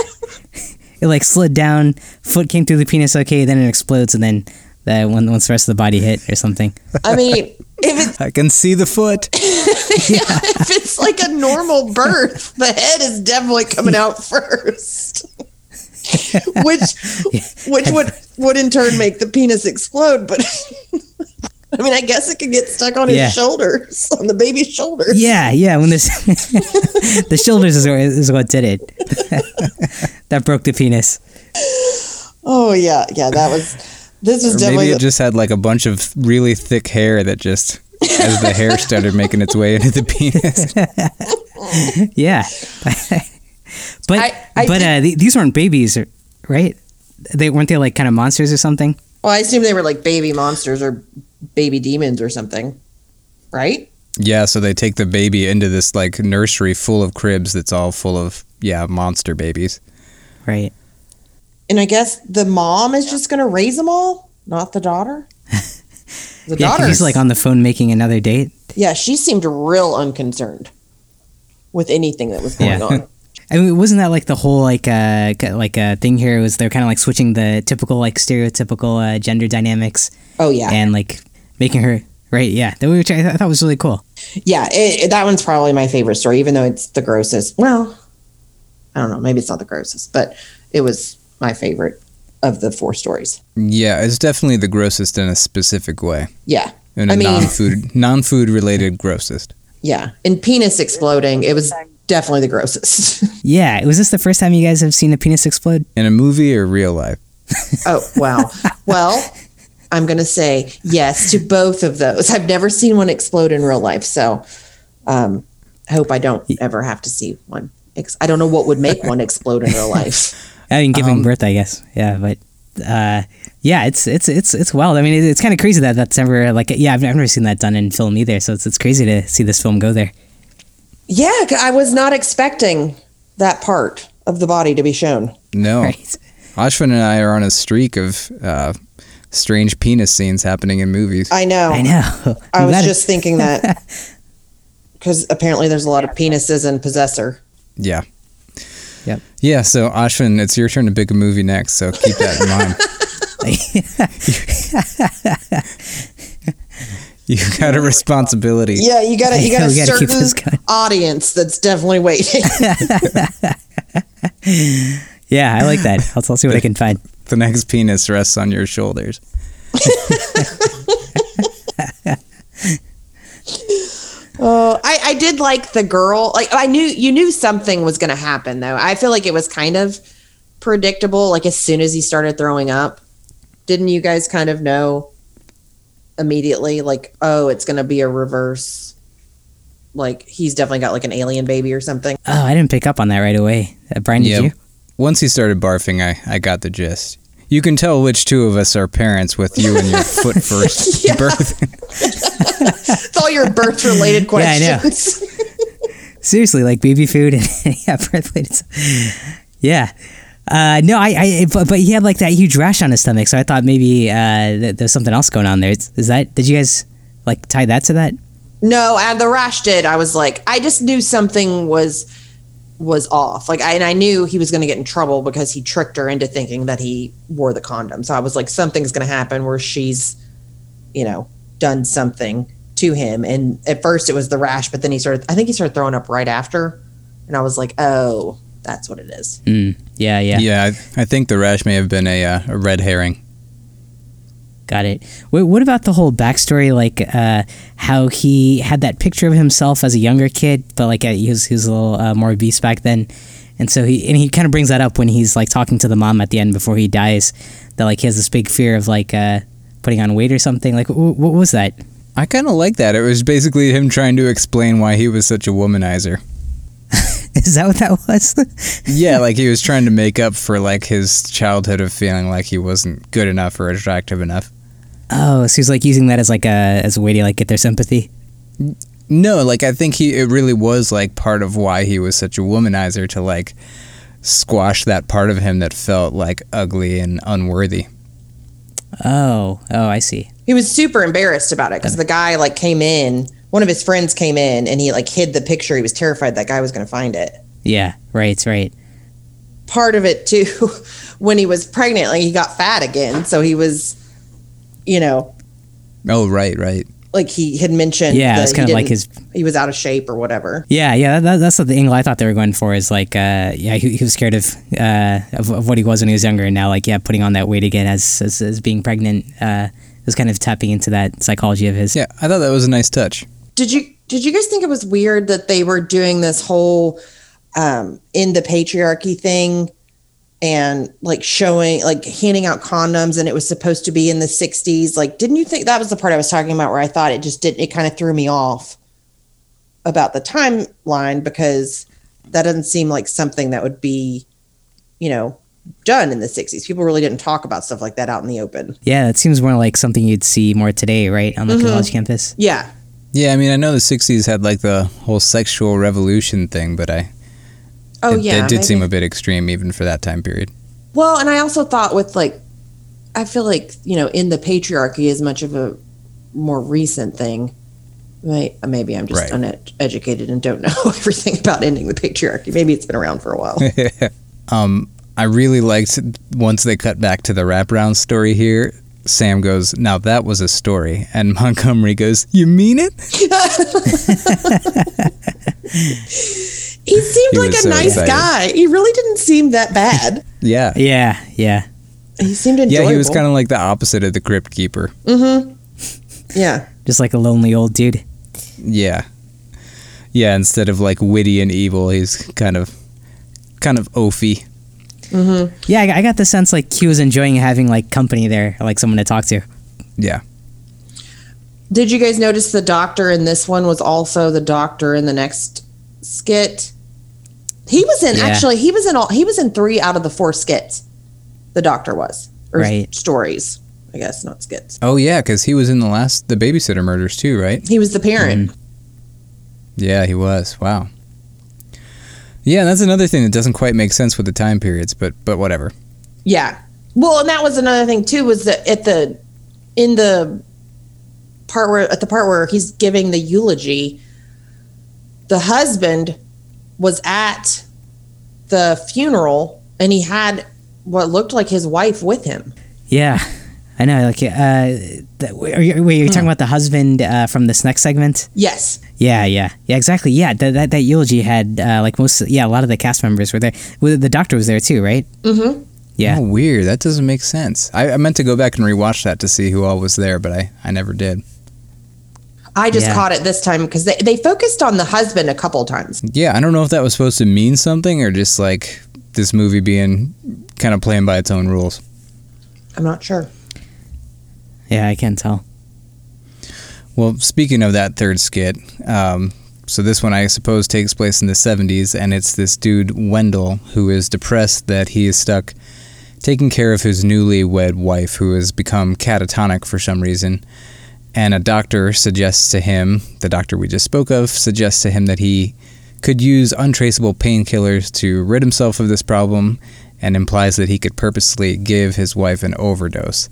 It like slid down, foot came through the penis. Okay, then it explodes, and then the when once the rest of the body hit or something. I mean, if it's I can see the foot. if it's like a normal birth, the head is definitely coming out first. which which would would in turn make the penis explode, but I mean, I guess it could get stuck on his shoulders, on the baby's shoulders. Yeah, yeah. When this the shoulders is, is what did it. that broke the penis. Oh yeah, yeah. That was. This was Or definitely. maybe it just had like a bunch of really thick hair that just, as the hair started making its way into the penis. Yeah, but I- I but uh, th- these weren't babies, right? They weren't they like kind of monsters or something. well, I assume they were like baby monsters or baby demons or something, right? Yeah, so they take the baby into this like nursery full of cribs that's all full of, yeah, monster babies. Right. And I guess the mom is just going to raise them all, not the daughter. The Yeah, daughter, he's like on the phone making another date. yeah, she seemed real unconcerned with anything that was going Yeah. on. I mean, wasn't that like the whole like uh like uh, thing here? Was they're kind of like switching the typical like stereotypical uh, gender dynamics Oh yeah, and like making her right? Yeah, that which I, th- I thought was really cool. yeah. It, it- that one's probably my favorite story, even though it's the grossest. Well, I don't know. Maybe it's not the grossest, but it was my favorite of the four stories. Yeah, it's definitely the grossest in a specific way. Yeah, In a I mean- non-food non-food related grossest. yeah. And penis exploding, it was definitely the grossest. Yeah, was this the first time you guys have seen a penis explode? In a movie or real life? oh wow. Well, I'm gonna say yes to both of those. I've never seen one explode in real life, so um, I hope I don't ever have to see one. Ex- I don't know what would make one explode in real life. I mean, giving Um, birth, I guess. Yeah, but uh, yeah, it's it's it's it's wild. I mean, it, it's kind of crazy that that's ever like yeah, I've, I've never seen that done in film either. So it's it's crazy to see this film go there. Yeah, I was not expecting that part of the body to be shown. No. Right. Ashwin and I are on a streak of uh, strange penis scenes happening in movies. I know. I know. I was just thinking that because apparently there's a lot of penises in Possessor. Yeah. Yep. Yeah, so Ashwin, it's your turn to pick a movie next, so keep that in mind. You got a responsibility. Yeah, you got to you got a We gotta keep certain this audience that's definitely waiting. yeah, I like that. I'll, I'll see what I can find. The next penis rests on your shoulders. Oh, I, I did like the girl. Like I knew you knew something was going to happen though. I feel like it was kind of predictable. Like as soon as he started throwing up, didn't you guys kind of know immediately? Like, oh, it's going to be a reverse. Like he's definitely got like an alien baby or something. Oh, I didn't pick up on that right away. Uh, Brian, did Yeah. you? Once he started barfing, I, I got the gist. You can tell which two of us are parents with you and your foot first birth. It's all your birth related questions. Yeah, I know. Seriously, like baby food and yeah, birth and- Yeah. Uh, no, I, I, but, but he had like that huge rash on his stomach, so I thought maybe uh, th- there's something else going on there. Is, is that? Did you guys like tie that to that? No, and the rash did. I was like, I just knew something was was off. Like, I, and I knew he was going to get in trouble because he tricked her into thinking that he wore the condom. So I was like, something's going to happen where she's, you know, done something to him. And at first it was the rash, but then he started. I think he started throwing up right after, and I was like, oh, that's what it is. Mm, yeah, yeah, Yeah, I, I think the rash may have been a, uh, a red herring. Got it. Wait, what about the whole backstory? Like uh, how he had that picture of himself as a younger kid, but like uh, he was he was a little uh, more obese back then, and so he and he kind of brings that up when he's like talking to the mom at the end before he dies, that like he has this big fear of like uh, putting on weight or something. Like wh- what was that? I kind of like that. It was basically him trying to explain why he was such a womanizer. Is that what that was? Yeah, like he was trying to make up for like his childhood of feeling like he wasn't good enough or attractive enough. Oh, so he's like using that as like a as a way to like get their sympathy. No, like I think he it really was like part of why he was such a womanizer to like squash that part of him that felt like ugly and unworthy. Oh, oh, I see. He was super embarrassed about it because the guy like came in. One of his friends came in and he like hid the picture. He was terrified that guy was going to find it. Yeah, right, right. part of it too when he was pregnant like he got fat again so he was you know Oh, right, right. like he had mentioned Yeah, that it's kind of like his he was out of shape or whatever Yeah, yeah, that, that's the angle I thought they were going for. Is like, uh, yeah, he, he was scared of, uh, of of what he was when he was younger, and now like, yeah, putting on that weight again as as, as being pregnant, uh, is kind of tapping into that psychology of his. Yeah, I thought that was a nice touch. did you did you guys think it was weird that they were doing this whole um in the patriarchy thing and like showing like handing out condoms and it was supposed to be in the 60s like didn't you think that was the part i was talking about where i thought it just didn't it kind of threw me off about the timeline because that doesn't seem like something that would be you know done in the 60s people really didn't talk about stuff like that out in the open Yeah, that seems more like something you'd see more today, right, on the Mm-hmm. college campus. yeah Yeah, I mean, I know the '60s had like the whole sexual revolution thing, but I oh it, yeah it did seem a bit extreme even for that time period. Well, and I also thought with like, I feel like you know, in the patriarchy is much of a more recent thing. Right? Maybe I'm just Right. uneducated and don't know everything about ending the patriarchy. Maybe it's been around for a while. Um, I really liked once they cut back to the wraparound story here. Sam goes, "Now that was a story," and Montgomery goes, "You mean it?" he seemed He like a so nice excited. guy. He really didn't seem that bad. Yeah, Yeah, yeah, He seemed enjoyable. yeah. He was kind of like the opposite of the crypt keeper. Mhm. Yeah. just like a lonely old dude. Yeah, Yeah, instead of like witty and evil, he's kind of kind of oafy. Mm-hmm. Yeah, I, I got the sense like Q was enjoying having like company there, like someone to talk to. Yeah. Did you guys notice the doctor in this one was also the doctor in the next skit? He was in Yeah. actually he was in all he was in three out of the four skits. The doctor was. Or Right. stories, I guess, not skits. Oh yeah, because he was in the last the babysitter murders too, right? He was the parent. Mm-hmm. Yeah, he was. Wow. Yeah, that's another thing that doesn't quite make sense with the time periods, but but whatever. Yeah. Well, and that was another thing too was that at the in the part where at the part where he's giving the eulogy, the husband was at the funeral and he had what looked like his wife with him. Yeah, I know. Like, uh, the, are you, wait, you're talking about the husband uh, from this next segment? Yes. Yeah, yeah, yeah, exactly. Yeah, that that, that eulogy had uh, like most, yeah, a lot of the cast members were there. Well, the doctor was there too, right? Mm-hmm. Yeah. Oh, weird. That doesn't make sense. I, I meant to go back and rewatch that to see who all was there, but I, I never did. I just Yeah. caught it this time because they, they focused on the husband a couple times. Yeah, I don't know if that was supposed to mean something or just like this movie being kind of playing by its own rules. I'm not sure. Yeah, I can tell. Well, speaking of that third skit, um, so this one I suppose takes place in the 70s, and it's this dude, Wendell, who is depressed that he is stuck taking care of his newly wed wife, who has become catatonic for some reason. And a doctor suggests to him, the doctor we just spoke of, suggests to him that he could use untraceable painkillers to rid himself of this problem and implies that he could purposely give his wife an overdose.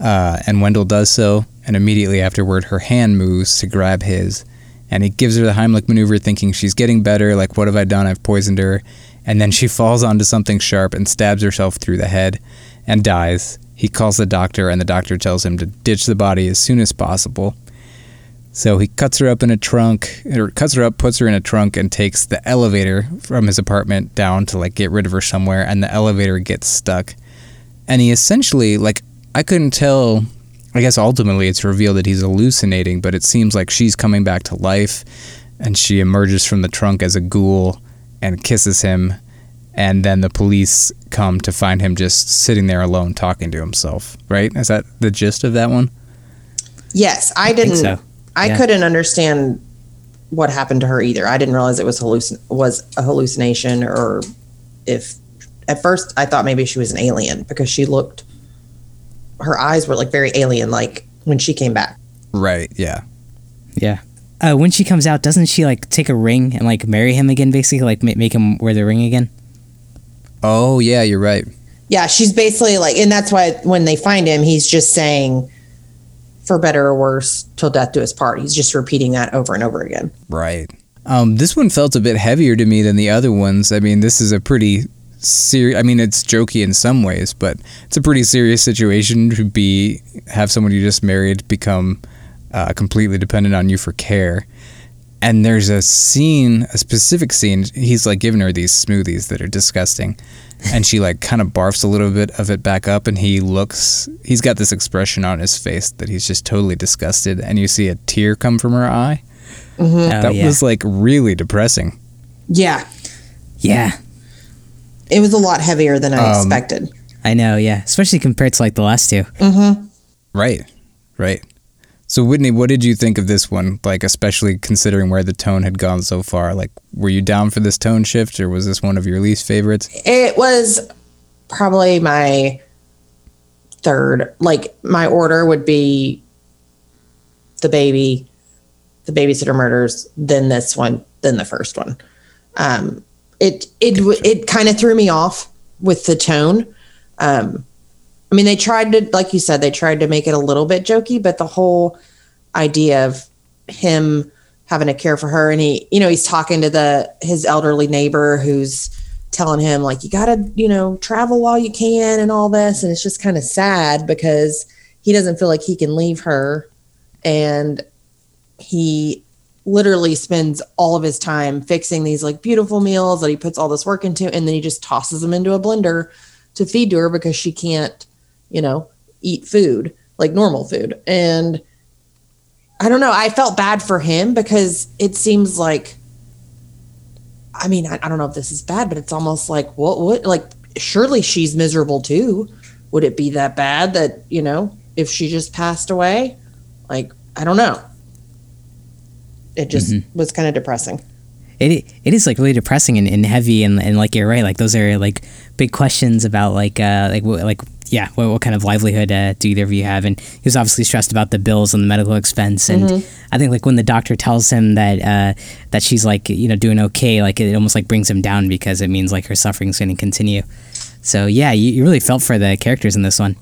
Uh, and Wendell does so, and immediately afterward, her hand moves to grab his. And he gives her the Heimlich maneuver, thinking she's getting better. Like, what have I done? I've poisoned her. And then she falls onto something sharp and stabs herself through the head and dies. He calls the doctor, and the doctor tells him to ditch the body as soon as possible. So he cuts her up in a trunk, or cuts her up, puts her in a trunk, and takes the elevator from his apartment down to like get rid of her somewhere. And the elevator gets stuck. And he essentially, like, I couldn't tell. I guess ultimately it's revealed that he's hallucinating, but it seems like she's coming back to life and she emerges from the trunk as a ghoul and kisses him. And then the police come to find him just sitting there alone talking to himself, right? Is that the gist of that one? Yes, I didn't. so. I couldn't understand what happened to her either. I didn't realize it was hallucin- was a hallucination, or if at first I thought maybe she was an alien because she looked. Her eyes were like very alien, like when she came back. Right, yeah. Yeah. Uh, when she comes out, doesn't she like take a ring and like marry him again? Basically, like ma- make him wear the ring again. Oh, yeah, you're right. Yeah, she's basically like, and that's why when they find him, he's just saying, "For better or worse, till death do us part." He's just repeating that over and over again. Right. Um, this one felt a bit heavier to me than the other ones. I mean, this is a pretty serious. I mean, it's jokey in some ways, but it's a pretty serious situation to be have someone you just married become uh, completely dependent on you for care. And there's a scene, a specific scene. He's like giving her these smoothies that are disgusting, and she like kind of barfs a little bit of it back up, and he looks. He's got this expression on his face that he's just totally disgusted, and you see a tear come from her eye. Oh, That yeah. was like really depressing. Yeah, yeah. It was a lot heavier than I Um, expected. I know. Yeah, especially compared to like the last two. Right. Right. So Whitney, what did you think of this one? Like especially considering where the tone had gone so far. Like were you down for this tone shift or was this one of your least favorites? It was probably my third. Like my order would be the baby, the babysitter murders, then this one, then the first one. Um, it it w- it kind of threw me off with the tone. Um, I mean, they tried to, like you said, they tried to make it a little bit jokey, but the whole idea of him having to care for her, and he, you know, he's talking to the his elderly neighbor who's telling him like you gotta you know travel while you can and all this and it's just kind of sad because he doesn't feel like he can leave her and he literally spends all of his time fixing these like beautiful meals that he puts all this work into and then he just tosses them into a blender to feed to her because she can't you know eat food like normal food and i don't know i felt bad for him because it seems like I mean, I, I don't know if this is bad, but it's almost like what what like surely she's miserable too. Would it be that bad that you know if she just passed away? Like I don't know. It just was kind of depressing. it it is like really depressing and, and heavy and, and like you're right like those are like big questions about like uh like like yeah what, what kind of livelihood uh, do either of you have? And he was obviously stressed about the bills and the medical expense and I think like when the doctor tells him that uh that she's like you know doing okay like it almost like brings him down because it means like her suffering's going to continue. So yeah you, you really felt for the characters in this one.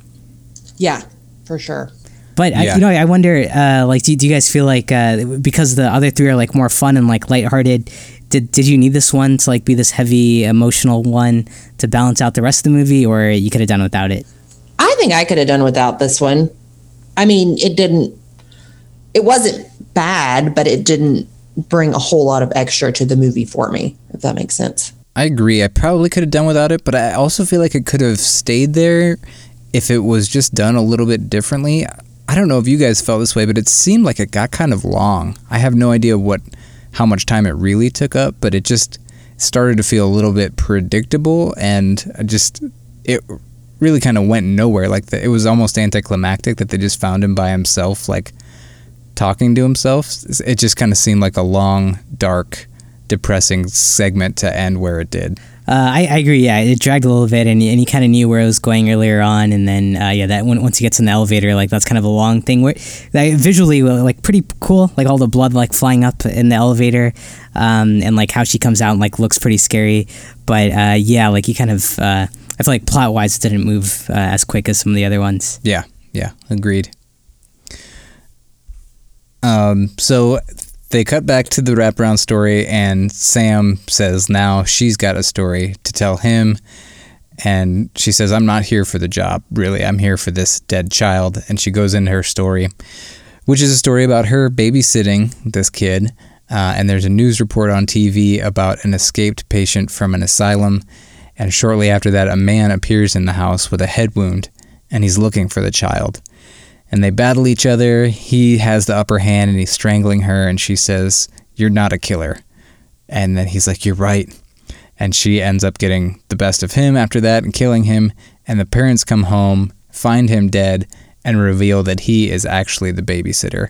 Yeah, for sure. But I, you know, I wonder, uh, like, do, do you guys feel like uh, because the other three are like more fun and like lighthearted, did did you need this one to like be this heavy emotional one to balance out the rest of the movie, or you could have done without it? I think I could have done without this one. I mean, it didn't. It wasn't bad, but it didn't bring a whole lot of extra to the movie for me. If that makes sense. I agree. I probably could have done without it, but I also feel like it could have stayed there if it was just done a little bit differently. I don't know if you guys felt this way, but it seemed like it got kind of long. I have no idea what how much time it really took up, but it just started to feel a little bit predictable and just it really kind of went nowhere. Like the, it was almost anticlimactic that they just found him by himself like talking to himself. It just kind of seemed like a long, dark, depressing segment to end where it did. Uh, I, I agree. Yeah, it dragged a little bit, and, and you kind of knew where it was going earlier on, and then uh, yeah, that when, once he gets in the elevator, like that's kind of a long thing. Where like, visually, like pretty cool, like all the blood like flying up in the elevator, um, and like how she comes out and like looks pretty scary. But uh, yeah, like you kind of, uh, I feel like plot wise, it didn't move uh, as quick as some of the other ones. Yeah, yeah, agreed. Um, so they cut back to the wraparound story, and Sam says now she's got a story to tell him. And she says, I'm not here for the job, really. I'm here for this dead child. And she goes into her story, which is a story about her babysitting this kid. Uh, and there's a news report on TV about an escaped patient from an asylum. And shortly after that, a man appears in the house with a head wound, and he's looking for the child and they battle each other. He has the upper hand and he's strangling her, and she says, You're not a killer. And then he's like, You're right. And she ends up getting the best of him after that and killing him. And the parents come home, find him dead, and reveal that he is actually the babysitter.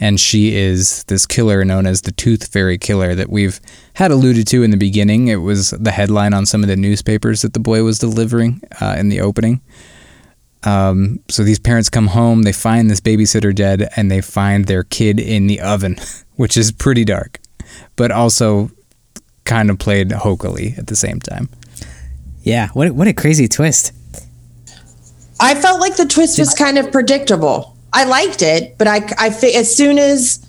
And she is this killer known as the Tooth Fairy Killer that we've had alluded to in the beginning. It was the headline on some of the newspapers that the boy was delivering uh, in the opening. Um, so these parents come home, they find this babysitter dead, and they find their kid in the oven, which is pretty dark, but also kind of played hokily at the same time. Yeah, what a- what a crazy twist. I felt like the twist was kind of predictable. I liked it, but I, I as soon as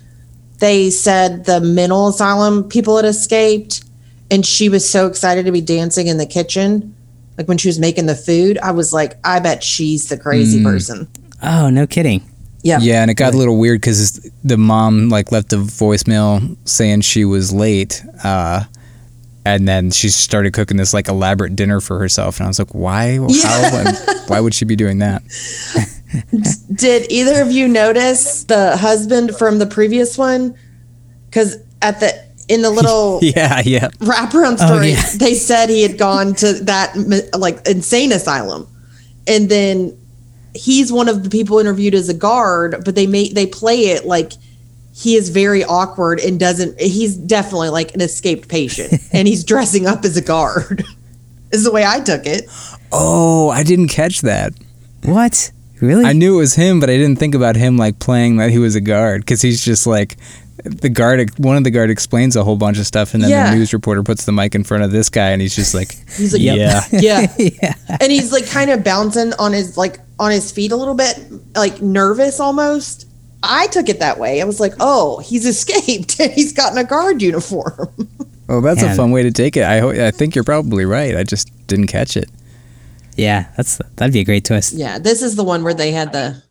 they said the mental asylum people had escaped, and she was so excited to be dancing in the kitchen, like when she was making the food, I was like, I bet she's the crazy person. Oh, no kidding. Yeah. Yeah, and it got a little weird because the mom like left a voicemail saying she was late, uh, and then she started cooking this like elaborate dinner for herself, and I was like, why? How? And why would she be doing that? Did either of you notice the husband from the previous one? Because at the in the little Yeah, yeah. wraparound oh, story, yeah. they said he had gone to that like insane asylum, and then he's one of the people interviewed as a guard. But they make they play it like he is very awkward and doesn't. He's definitely like an escaped patient, and he's dressing up as a guard. is the way I took it. Oh, I didn't catch that. What? Really? I knew it was him, but I didn't think about him like playing that he was a guard because he's just like the guard. One of the guard explains a whole bunch of stuff, and then Yeah. the news reporter puts the mic in front of this guy, and he's just like, He's like, yeah, yeah. yeah. and he's like kind of bouncing on his like on his feet a little bit like nervous almost i took it that way i was like oh he's escaped and he's gotten a guard uniform Well, that's Man. a fun way to take it. I ho- I think you're probably right. I just didn't catch it. Yeah, that's that'd be a great twist. yeah this is the one where they had the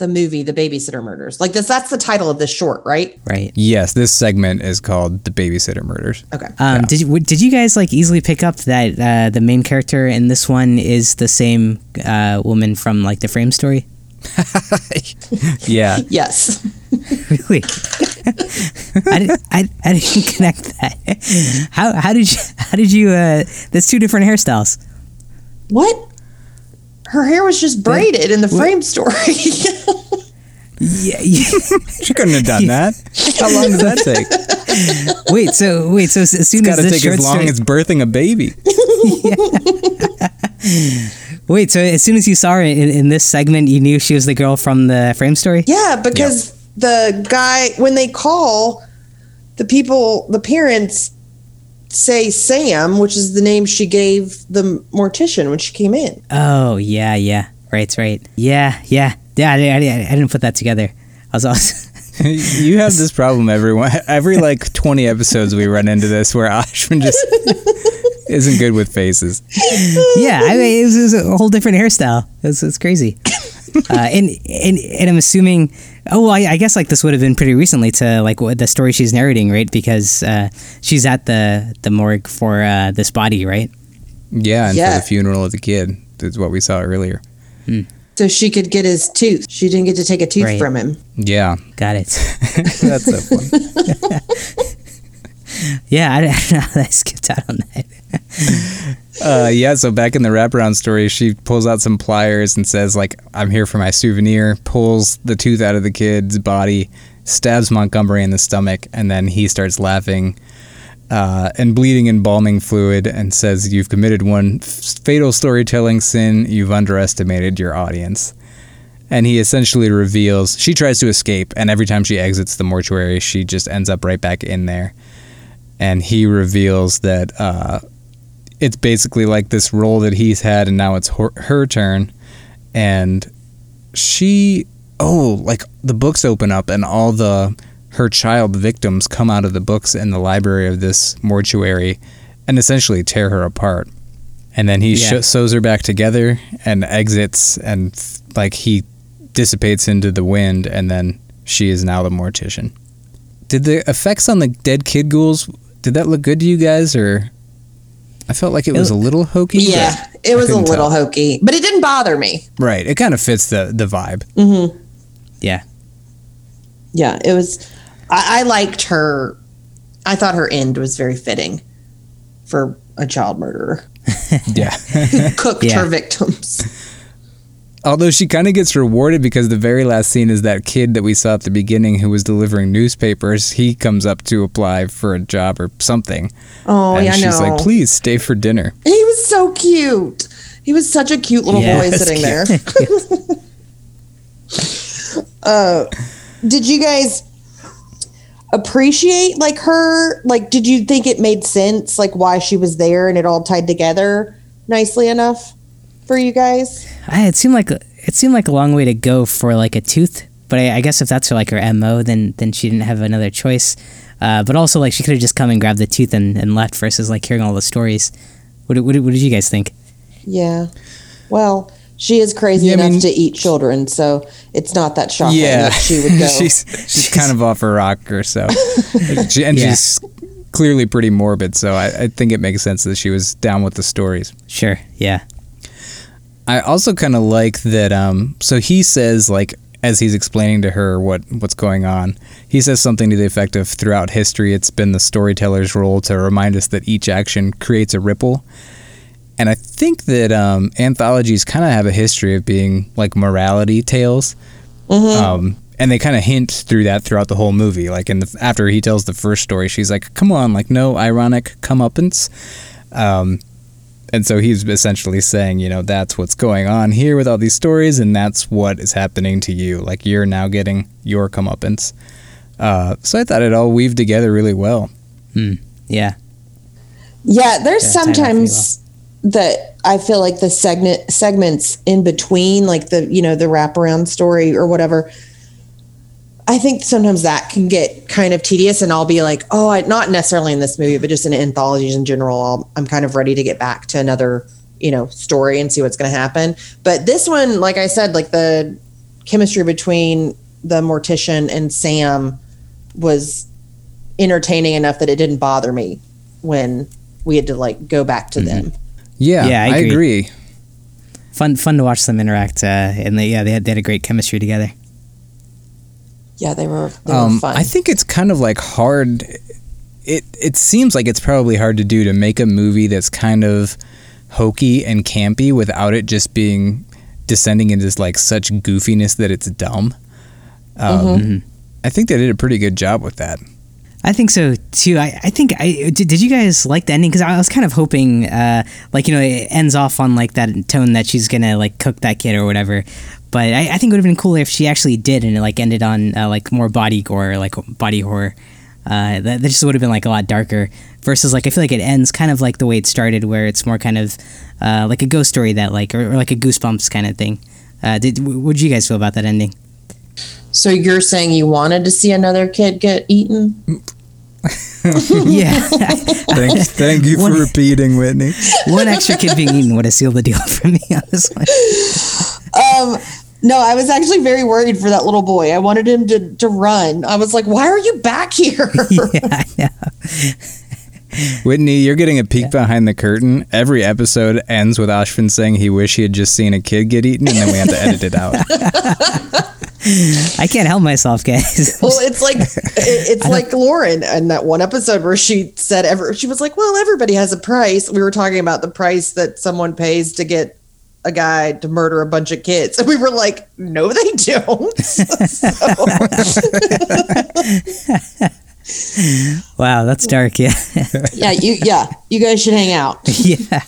the movie the babysitter murders like this that's the title of this short right Right. Yes, this segment is called the Babysitter Murders. okay Um, Did you w- did you guys like easily pick up that uh, the main character in this one is the same uh, woman from like the Frame story? Yeah, yes really? I, did, I, I didn't connect that. How how did you how did you? Uh, that's two different hairstyles. What? Her hair was just braided in the frame story. Yeah, yeah. She couldn't have done that. How long does that take? Wait, so wait, so as as soon Got as to this take as long story, as birthing a baby. wait, so as soon as you saw her in, in this segment, you knew she was the girl from the frame story. yeah, because the guy when they call, the people, the parents say Sam, which is the name she gave the mortician when she came in. Oh yeah, yeah, right, right. Yeah, yeah, yeah. I, I, I didn't put that together. I was also. you have this problem everyone every like 20 episodes we run into this where Ashwin just isn't good with faces. yeah, I mean, it was, it was a whole different hairstyle. It's it's crazy. Uh, and, and and I'm assuming. Oh, well, I, I guess like this would have been pretty recently to like what the story she's narrating, right? Because uh, she's at the the morgue for uh, this body, right? Yeah, and Yeah. for the funeral of the kid is what we saw earlier. So she could get his tooth. She didn't get to take a tooth Right. from him. Yeah, Got it. that's so fun. yeah, I, don't know I skipped out on that. Uh, yeah, so back in the wraparound story, she pulls out some pliers and says, like, I'm here for my souvenir, pulls the tooth out of the kid's body, stabs Montgomery in the stomach, and then he starts laughing uh, and bleeding embalming fluid and says, You've committed one fatal storytelling sin. You've underestimated your audience. And he essentially reveals she tries to escape, and every time she exits the mortuary, she just ends up right back in there. And he reveals that uh, it's basically like this role that he's had, and now it's her, her turn. And she, oh, like the books open up, and all the her child victims come out of the books in the library of this mortuary, and essentially tear her apart. And then he Yeah. sh- sews her back together and exits, and f- like he dissipates into the wind, and then she is now the mortician. Did the effects on the dead kid ghouls did that look good to you guys, or I felt like it was a little hokey. Yeah, it was a little tell. hokey, but it didn't bother me. right. It kind of fits the the vibe. Hmm. Yeah. Yeah, it was. I, I liked her. I thought her end was very fitting for a child murderer. Yeah. Cooked Yeah. her victims. Although she kind of gets rewarded because the very last scene is that kid that we saw at the beginning who was delivering newspapers. He comes up to apply for a job or something, Oh, and yeah, she's know. like, "Please stay for dinner." He was so cute. He was such a cute little Yeah, boy that's sitting there. uh, did you guys appreciate like her? Like, did you think it made sense, like why she was there and it all tied together nicely enough for you guys? I, it seemed like it seemed like a long way to go for like a tooth, but I, I guess if that's her like her mo, then then she didn't have another choice. Uh, but also like she could have just come and grabbed the tooth and, and left versus like hearing all the stories. What, did- what, what did you guys think? Yeah. Well, she is crazy Yeah, I enough mean- to eat children, so it's not that shocking Yeah, that she would go. she's she's kind of off her rocker, so she, and Yeah. she's clearly pretty morbid. So I, I think it makes sense that she was down with the stories. Sure, yeah, I also kind of like that. Um, so he says, like, as he's explaining to her what what's going on, he says something to the effect of, "Throughout history, it's been the storyteller's role to remind us that each action creates a ripple." And I think that um, anthologies kind of have a history of being like morality tales. Um, and they kind of hint through that throughout the whole movie. Like, in the, after he tells the first story, she's like, "Come on, like no ironic comeuppance." Um, and so he's essentially saying, you know, that's what's going on here with all these stories, and that's what is happening to you. Like you're now getting your comeuppance. Uh, so I thought it all weaved together really well. yeah, Yeah, there's Yeah, tied up sometimes that I feel like the segment segments in between, like the you know the wraparound story or whatever. I think sometimes that can get kind of tedious, and I'll be like, oh, I, not necessarily in this movie, but just in anthologies in general. I'll, I'm kind of ready to get back to another you know story and see what's going to happen. But this one, like I said, like the chemistry between the mortician and Sam was entertaining enough that it didn't bother me when we had to like go back to them. Yeah, Yeah, I I agree. agree. fun fun to watch them interact. Uh, and they yeah they had they had a great chemistry together. Yeah, they were. They were Um, fun. I think it's kind of like hard. It it seems like it's probably hard to do to make a movie that's kind of hokey and campy without it just being descending into like such goofiness that it's dumb. Um, Mm-hmm. I think they did a pretty good job with that. I think so too. I, I think I did. Did you guys like the ending? Because I was kind of hoping, uh, like you know, it ends off on like that tone that she's gonna like cook that kid or whatever. But I, I think it would have been cooler if she actually did, and it like ended on uh, like more body gore, like body horror. Uh, that, that just would have been like a lot darker. Versus like I feel like it ends kind of like the way it started, where it's more kind of uh, like a ghost story that like or, or like a goosebumps kind of thing. Uh, did what did you guys feel about that ending? so you're saying you wanted to see another kid get eaten? yeah, Thank, thank you for What- repeating, Whitney. one extra kid being eaten would have sealed the deal for me on this one. Um, no, I was actually very worried for that little boy. I wanted him to, to run. I was like, why are you back here? yeah, I know. Whitney, you're getting a peek behind the curtain. Every episode ends with Ashwin saying he wish he had just seen a kid get eaten, and then we have to edit it out. I can't help myself, guys. well, it's like it's like Lauren in that one episode where she said ever she was like, "Well, everybody has a price." We were talking about the price that someone pays to get a guy to murder a bunch of kids, and we were like, "No, they don't." wow, that's dark. Yeah, yeah, you yeah, you guys should hang out. yeah.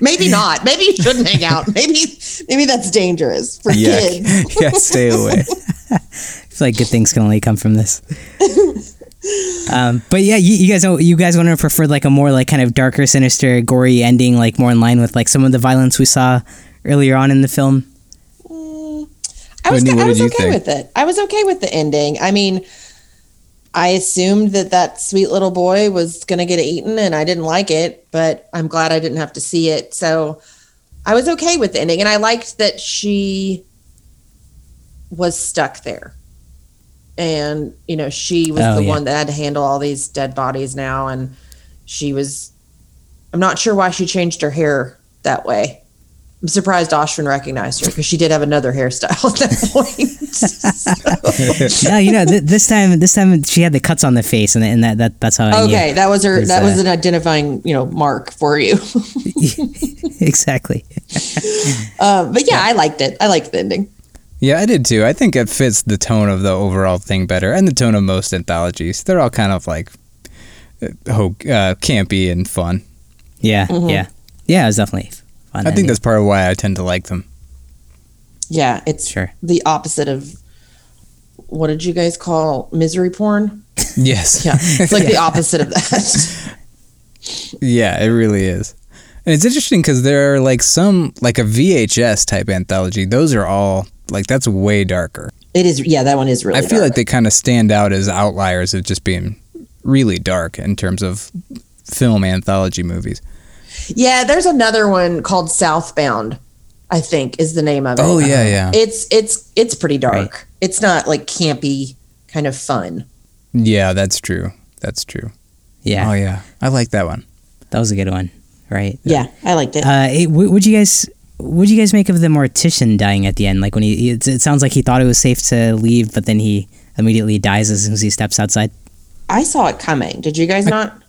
Maybe not. Maybe you shouldn't hang out. Maybe maybe that's dangerous for Yeah, kids. yeah, stay away. I feel like good things can only come from this. Um, but yeah, you, you guys, know you guys want to prefer like a more like kind of darker, sinister, gory ending, like more in line with like some of the violence we saw earlier on in the film. Mm, I was Whitney, what I was did you okay think? with it. I was okay with the ending. I mean, I assumed that that sweet little boy was going to get eaten and I didn't like it, but I'm glad I didn't have to see it. So I was okay with the ending and I liked that she was stuck there. And, you know, she was Oh, the yeah. one that had to handle all these dead bodies now and she was I'm not sure why she changed her hair that way. I'm surprised Ashwin recognized her because she did have another hairstyle at that point. no, you know, th- this time, this time she had the cuts on the face, and, and that, that that's how I knew. okay, that was her. There's, That was uh, an identifying, you know, mark for you. exactly. um, but yeah, I liked it. I liked the ending. Yeah, I did too. I think it fits the tone of the overall thing better, and the tone of most anthologies. They're all kind of like uh, ho- uh, campy and fun. Yeah, Mm-hmm. yeah, yeah. It was definitely fun. I think ending. that's part of why I tend to like them. Yeah, it's Sure. the opposite of what did you guys call misery porn? Yes. Yeah, it's like the opposite of that. Yeah, it really is. And it's interesting because there are like some, like a VHS type anthology. Those are all, like, that's way darker. It is. Yeah, that one is really. I feel dark. like they kind of stand out as outliers of just being really dark in terms of film anthology movies. Yeah, there's another one called Southbound. I think is the name of it. Oh, yeah, yeah. It's it's it's pretty dark. Right. It's not like campy kind of fun. Yeah, that's true. That's true. yeah, Oh, yeah. I like that one. that was a good one. Right. Yeah, I liked it. Uh, it, what would you guys? What do you guys make of the mortician dying at the end? Like when he, it, it sounds like he thought it was safe to leave, but then he immediately dies as soon as he steps outside. I saw it coming. Did you guys not?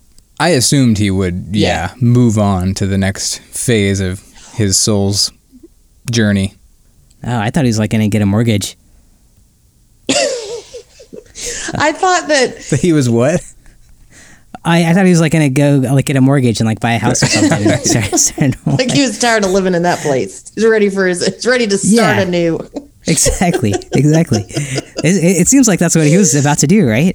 I assumed he would, yeah, Yeah. move on to the next phase of his soul's journey. Oh, I thought he was like gonna get a mortgage. I thought that He was what? I, I thought he was like gonna go like get a mortgage and like buy a house or something. start, start like he was tired of living in that place. He's ready for his. He's ready to start Yeah. anew. exactly, exactly. It, it, it seems like that's what he was about to do, right?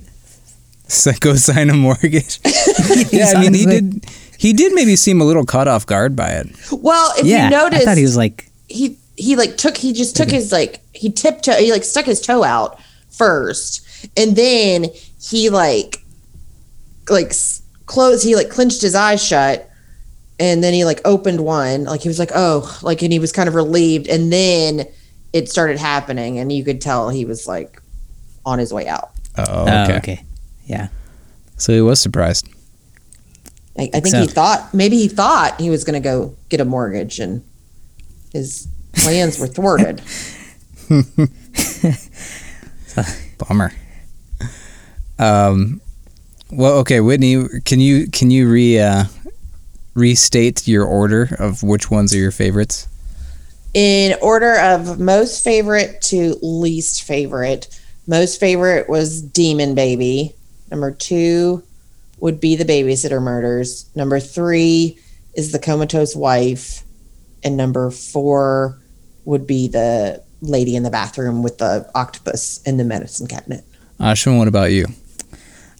So go sign a mortgage. yeah, He's I mean, he did. He did maybe seem a little caught off guard by it. Well, if Yeah, you notice, I thought he was like, he he like took he just took his like he tiptoe he like stuck his toe out first, and then he like like s- closed he like clenched his eyes shut, and then he like opened one like he was like oh like and he was kind of relieved, and then it started happening, and you could tell he was like on his way out. Oh, oh, okay. Okay. yeah. So he was surprised. I, I think So- he thought maybe he thought he was going to go get a mortgage, and his plans were thwarted. Bummer. Um, well, okay, Whitney, can you can you re uh, restate your order of which ones are your favorites? In order of most favorite to least favorite, most favorite was Demon Baby. Number two would be the Babysitter Murders. Number three is the Comatose Wife, and number four would be the lady in the bathroom with the octopus in the medicine cabinet. Ashwin, what about you?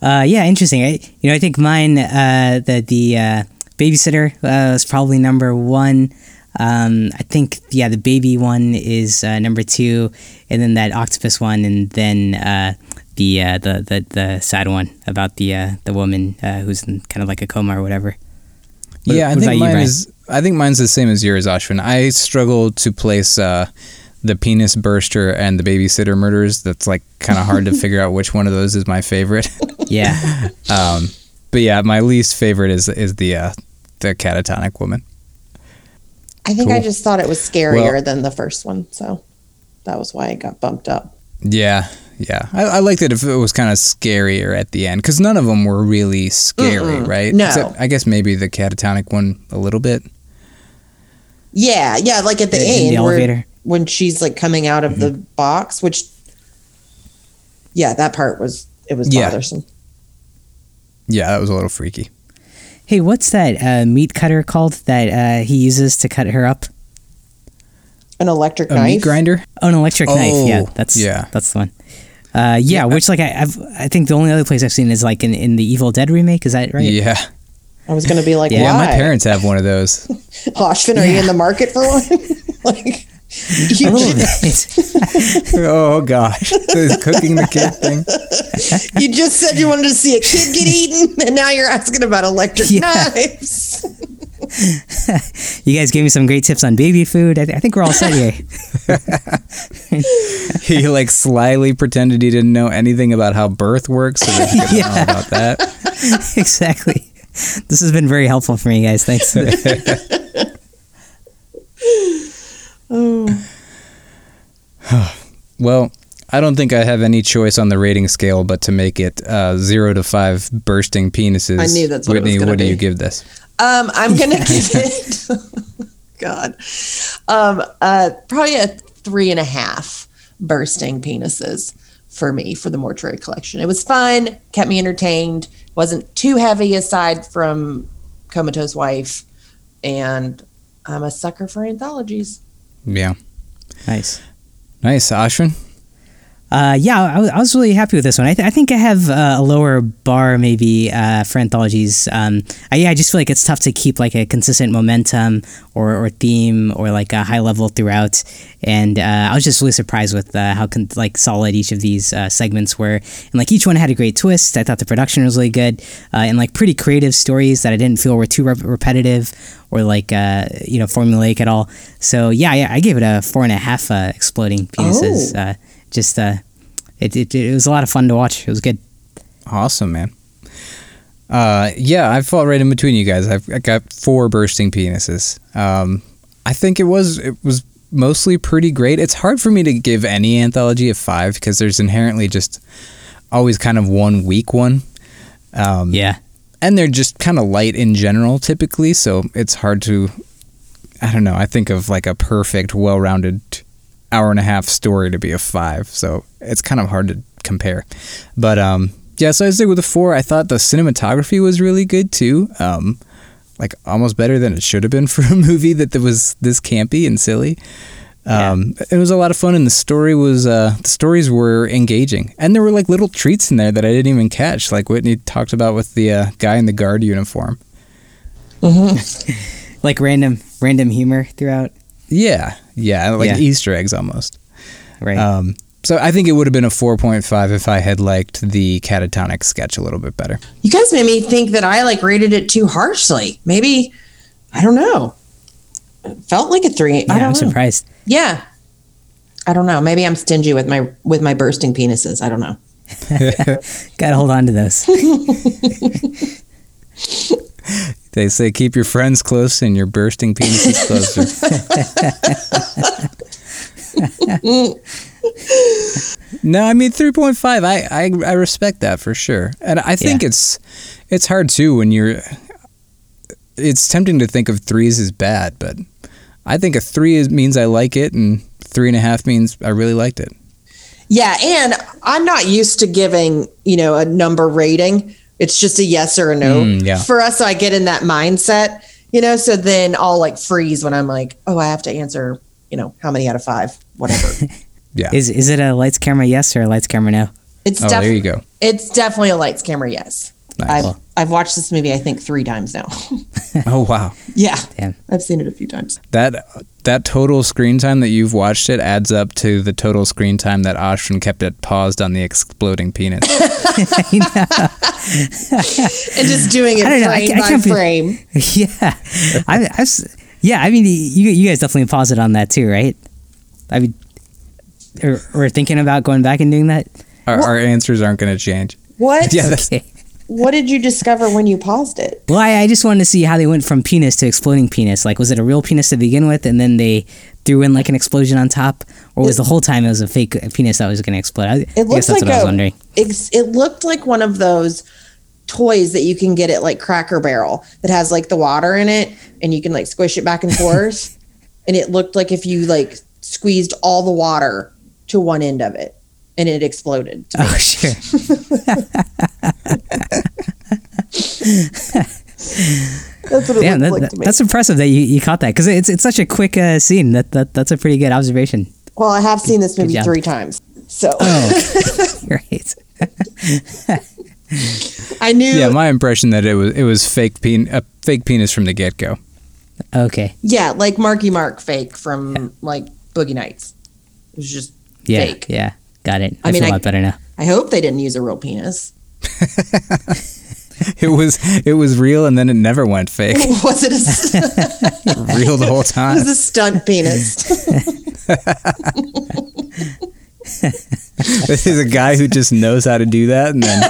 Uh, yeah, interesting. I, you know, I think mine, uh, the the uh, babysitter uh, was probably number one. Um, I think yeah, the baby one is uh, number two, and then that octopus one, and then uh, the, uh, the the the sad one about the uh, the woman uh, who's in kind of like a coma or whatever. What- yeah, I what think mine Brian? is. I think mine's the same as yours, Ashwin. I struggle to place uh, the penis burster and the babysitter murders. That's like kind of hard to figure out which one of those is my favorite. Yeah, Um, but yeah, my least favorite is is the uh, the catatonic woman. I think I just thought it was scarier Well- than the first one, so that was why it got bumped up. Yeah, yeah. I, I liked it if it was kind of scarier at the end because none of them were really scary, right? no. Except, I guess maybe the catatonic one a little bit. Yeah, yeah, like at the In the end where- elevator. when she's like coming out of the box, which yeah, that part was it was Yeah. bothersome. Yeah, that was a little freaky. Hey, what's that uh, meat cutter called that uh, he uses to cut her up? An electric A knife. meat grinder. Oh, an electric knife. Yeah, Oh, that's yeah. that's the one. Uh, yeah, which like I, I've, I think the only other place I've seen is like in, in the Evil Dead remake. Is that right? Yeah, I was gonna be like, Yeah, yeah. why? My parents have one of those. Ashwin, are you in the market for one? like A you, little just, bit. oh gosh, the cooking the kid thing. you just said you wanted to see a kid get eaten, and now you're asking about electric Yeah. knives. you guys gave me some great tips on baby food. I, th- I think we're all set here. He like slyly pretended he didn't know anything about how birth works, so that know Yeah. about that. exactly. This has been very helpful for me, guys. Thanks. Well, I don't think I have any choice on the rating scale but to make it uh, zero to five bursting penises. I knew that's what Whitney, what do you give this? Um, I'm gonna give it. God, um, uh, probably a three and a half bursting penises for me for the mortuary collection. It was fun, kept me entertained, wasn't too heavy aside from Comatose Wife, and I'm a sucker for anthologies. Yeah, nice. nice, Ashwin. Uh, yeah, I, was- I was really happy with this one. I, th- I think I have uh, a lower bar maybe uh, for anthologies. Um, I, yeah, I just feel like it's tough to keep like a consistent momentum or, or theme or like a high level throughout. And uh, I was just really surprised with uh, how con- like solid each of these uh, segments were. And like each one had a great twist. I thought the production was really good uh, and like pretty creative stories that I didn't feel were too rep- repetitive or like uh, you know formulaic at all. So yeah, yeah, I gave it a four and a half uh, exploding penises. Oh. Uh, just uh, it, it it was a lot of fun to watch. It was good. Awesome, man. Uh, yeah, I fall right in between you guys. I've I got four bursting penises. Um, I think it was it was mostly pretty great. It's hard for me to give any anthology a five because there's inherently just always kind of one weak one. Um, Yeah, and they're just kind of light in general typically so it's hard to i don't know i think of like a perfect well-rounded hour and a half story to be a five so it's kind of hard to compare. But um yeah so i stick with a four i thought the cinematography was really good too. Um like almost better than it should have been for a movie that was this campy and silly. Um, It was a lot of fun, and the story was uh, the stories were engaging, and there were like little treats in there that I didn't even catch, like Whitney talked about with the uh, guy in the guard uniform. like random random humor throughout. Yeah, yeah, like Yeah. Easter eggs almost. Right. Um, so I think it would have been a four point five if I had liked the catatonic sketch a little bit better. You guys made me think that I like rated it too harshly. Maybe I don't know. It felt like a three. yeah, I don't I'm know. surprised. Yeah. I don't know. Maybe I'm stingy with my with my bursting penises. I don't know. Got to hold on to those. They say keep your friends close and your bursting penises closer. No, I mean three point five. I, I I respect that for sure, and I think Yeah. it's it's hard too when you're. It's tempting to think of threes as bad, but I think a three is, means I like it, and three and a half means I really liked it. Yeah, and I'm not used to giving, you know, a number rating. It's just a yes or a no. Mm, yeah. For us, so I get in that mindset, you know, so then I'll like freeze when I'm like, oh, I have to answer, you know, how many out of five, whatever. Yeah. Is is it a lights camera yes or a lights camera no? It's oh, def- there you go. It's definitely a lights camera yes. Nice. I've I've watched this movie I think three times now. Oh wow, yeah, Damn. I've seen it a few times. that that total screen time that you've watched it adds up to the total screen time that Ashwin kept it paused on the exploding penis. And just doing it I don't know, I frame ca- I by can't be- frame. yeah, I, I've, yeah. I mean, you you guys definitely paused it on that too, right? I mean, or, or thinking about going back and doing that. Our, our answers aren't going to change. What? Yeah, that's, Okay. What did you discover when you paused it? Well, I, I just wanted to see how they went from penis to exploding penis. Like, was it a real penis to begin with, and then they threw in like an explosion on top, or was the whole time it was a fake uh, penis that was going to explode? I, I It guess looks that's like what I was wondering. It looked like one of those toys that you can get at like Cracker Barrel that has like the water in it, and you can like squish it back and forth. and it looked like if you like squeezed all the water to one end of it, and it exploded. Oh, sure. That's what it Damn, that, like that- to me. that's impressive that you, you caught that because it's it's such a quick uh, scene. That, that that's a pretty good observation. well, I have seen this movie three times, so Oh, right. I knew. yeah, my impression that it was it was fake pen, a fake penis from the get go. Okay. yeah, like Marky Mark fake from like Boogie Nights. It was just Yeah. fake. Yeah. Got it. I, I mean, feel a I- lot better now. I hope they didn't use a real penis. It was it was real, and then it never went fake. Was it a, real the whole time. It was a stunt penis? This is a guy who just knows how to do that, and then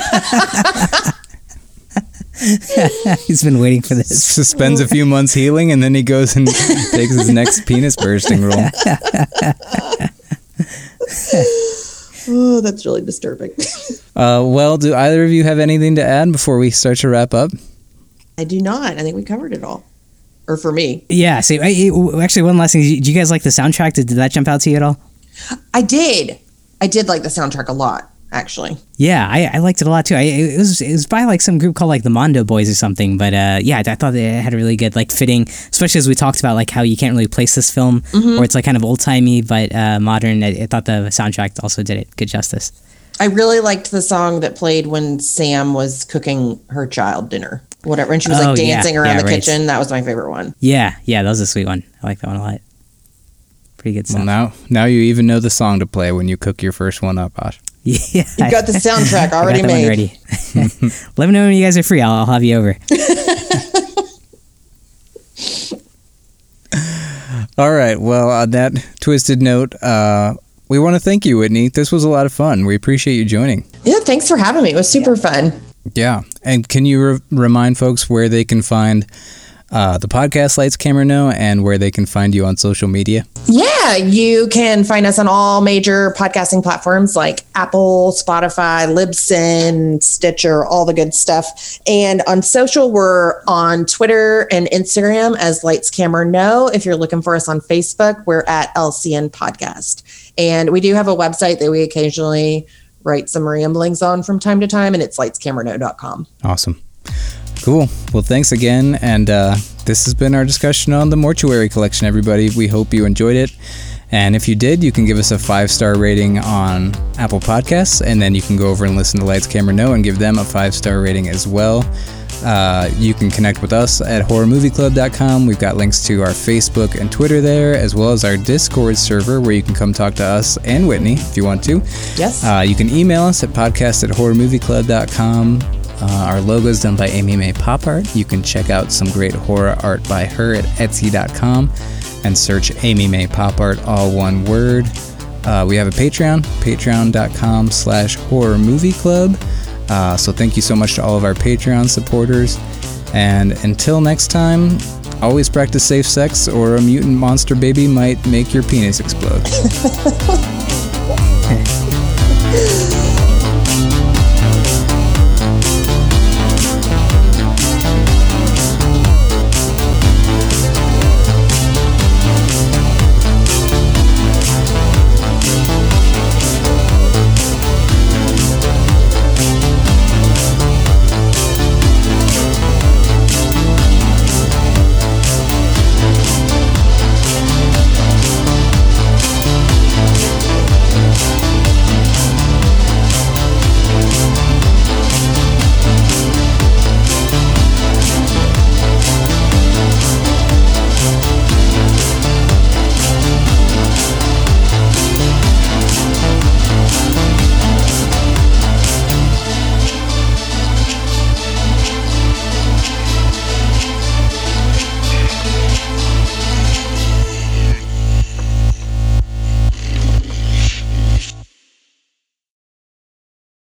He's been waiting for this. suspends a few months healing, and then he goes and takes his next penis bursting role. Oh, that's really disturbing. Uh, well, do either of you have anything to add before we start to wrap up? I do not. I think we covered it all. Or for me. Yeah. So, I, I- actually, one last thing. Did you guys like the soundtrack? Did, did that jump out to you at all? I did. I did like the soundtrack a lot, actually. Yeah, I, I liked it a lot too. I, it was it was by like some group called like the Mondo Boys or something. But uh, yeah, I, I thought it had a really good like fitting, especially as we talked about like how you can't really place this film, or it's like kind of old timey but uh, modern. I, I thought the soundtrack also did it good justice. I really liked the song that played when Sam was cooking her child dinner. Whatever. And she was Oh, like yeah. dancing around Yeah, the right. kitchen. That was my favorite one. Yeah, yeah, that was a sweet one. I like that one a lot. Pretty good Well, now now you even know the song to play when you cook your first one up, Ash. yeah, You got the soundtrack already got that one made. ready. Let me know when you guys are free. I'll, I'll have you over. All right. Well, on that twisted note, uh, we want to thank you, Whitney. This was a lot of fun. We appreciate you joining. Yeah, thanks for having me. It was super fun. Yeah. And can you re- remind folks where they can find uh, the podcast Lights Camera No and where they can find you on social media? Yeah, you can find us on all major podcasting platforms like Apple, Spotify, Libsyn, Stitcher, all the good stuff. And on social, we're on Twitter and Instagram as Lights Camera No. If you're looking for us on Facebook, we're at LCN Podcast. And we do have a website that we occasionally write some ramblings on from time to time, and it's lightscamerano.com. Awesome. Cool. Well, thanks again. And uh, this has been our discussion on the Mortuary Collection, everybody. We hope you enjoyed it. And if you did, you can give us a five star rating on Apple Podcasts. And then you can go over and listen to Lights Camera No and give them a five star rating as well. Uh, you can connect with us at horrormovieclub.com. We've got links to our Facebook and Twitter there, as well as our Discord server where you can come talk to us and Whitney if you want to. Yes. Uh, you can email us at podcast at horrormovieclub.com. Uh, our logo is done by Amy May Pop Art. You can check out some great horror art by her at etsy.com and search Amy May Pop Art, all one word. Uh, we have a Patreon, patreon.com slash horror movie club. Uh, so thank you so much to all of our Patreon supporters. And until next time, always practice safe sex or a mutant monster baby might make your penis explode.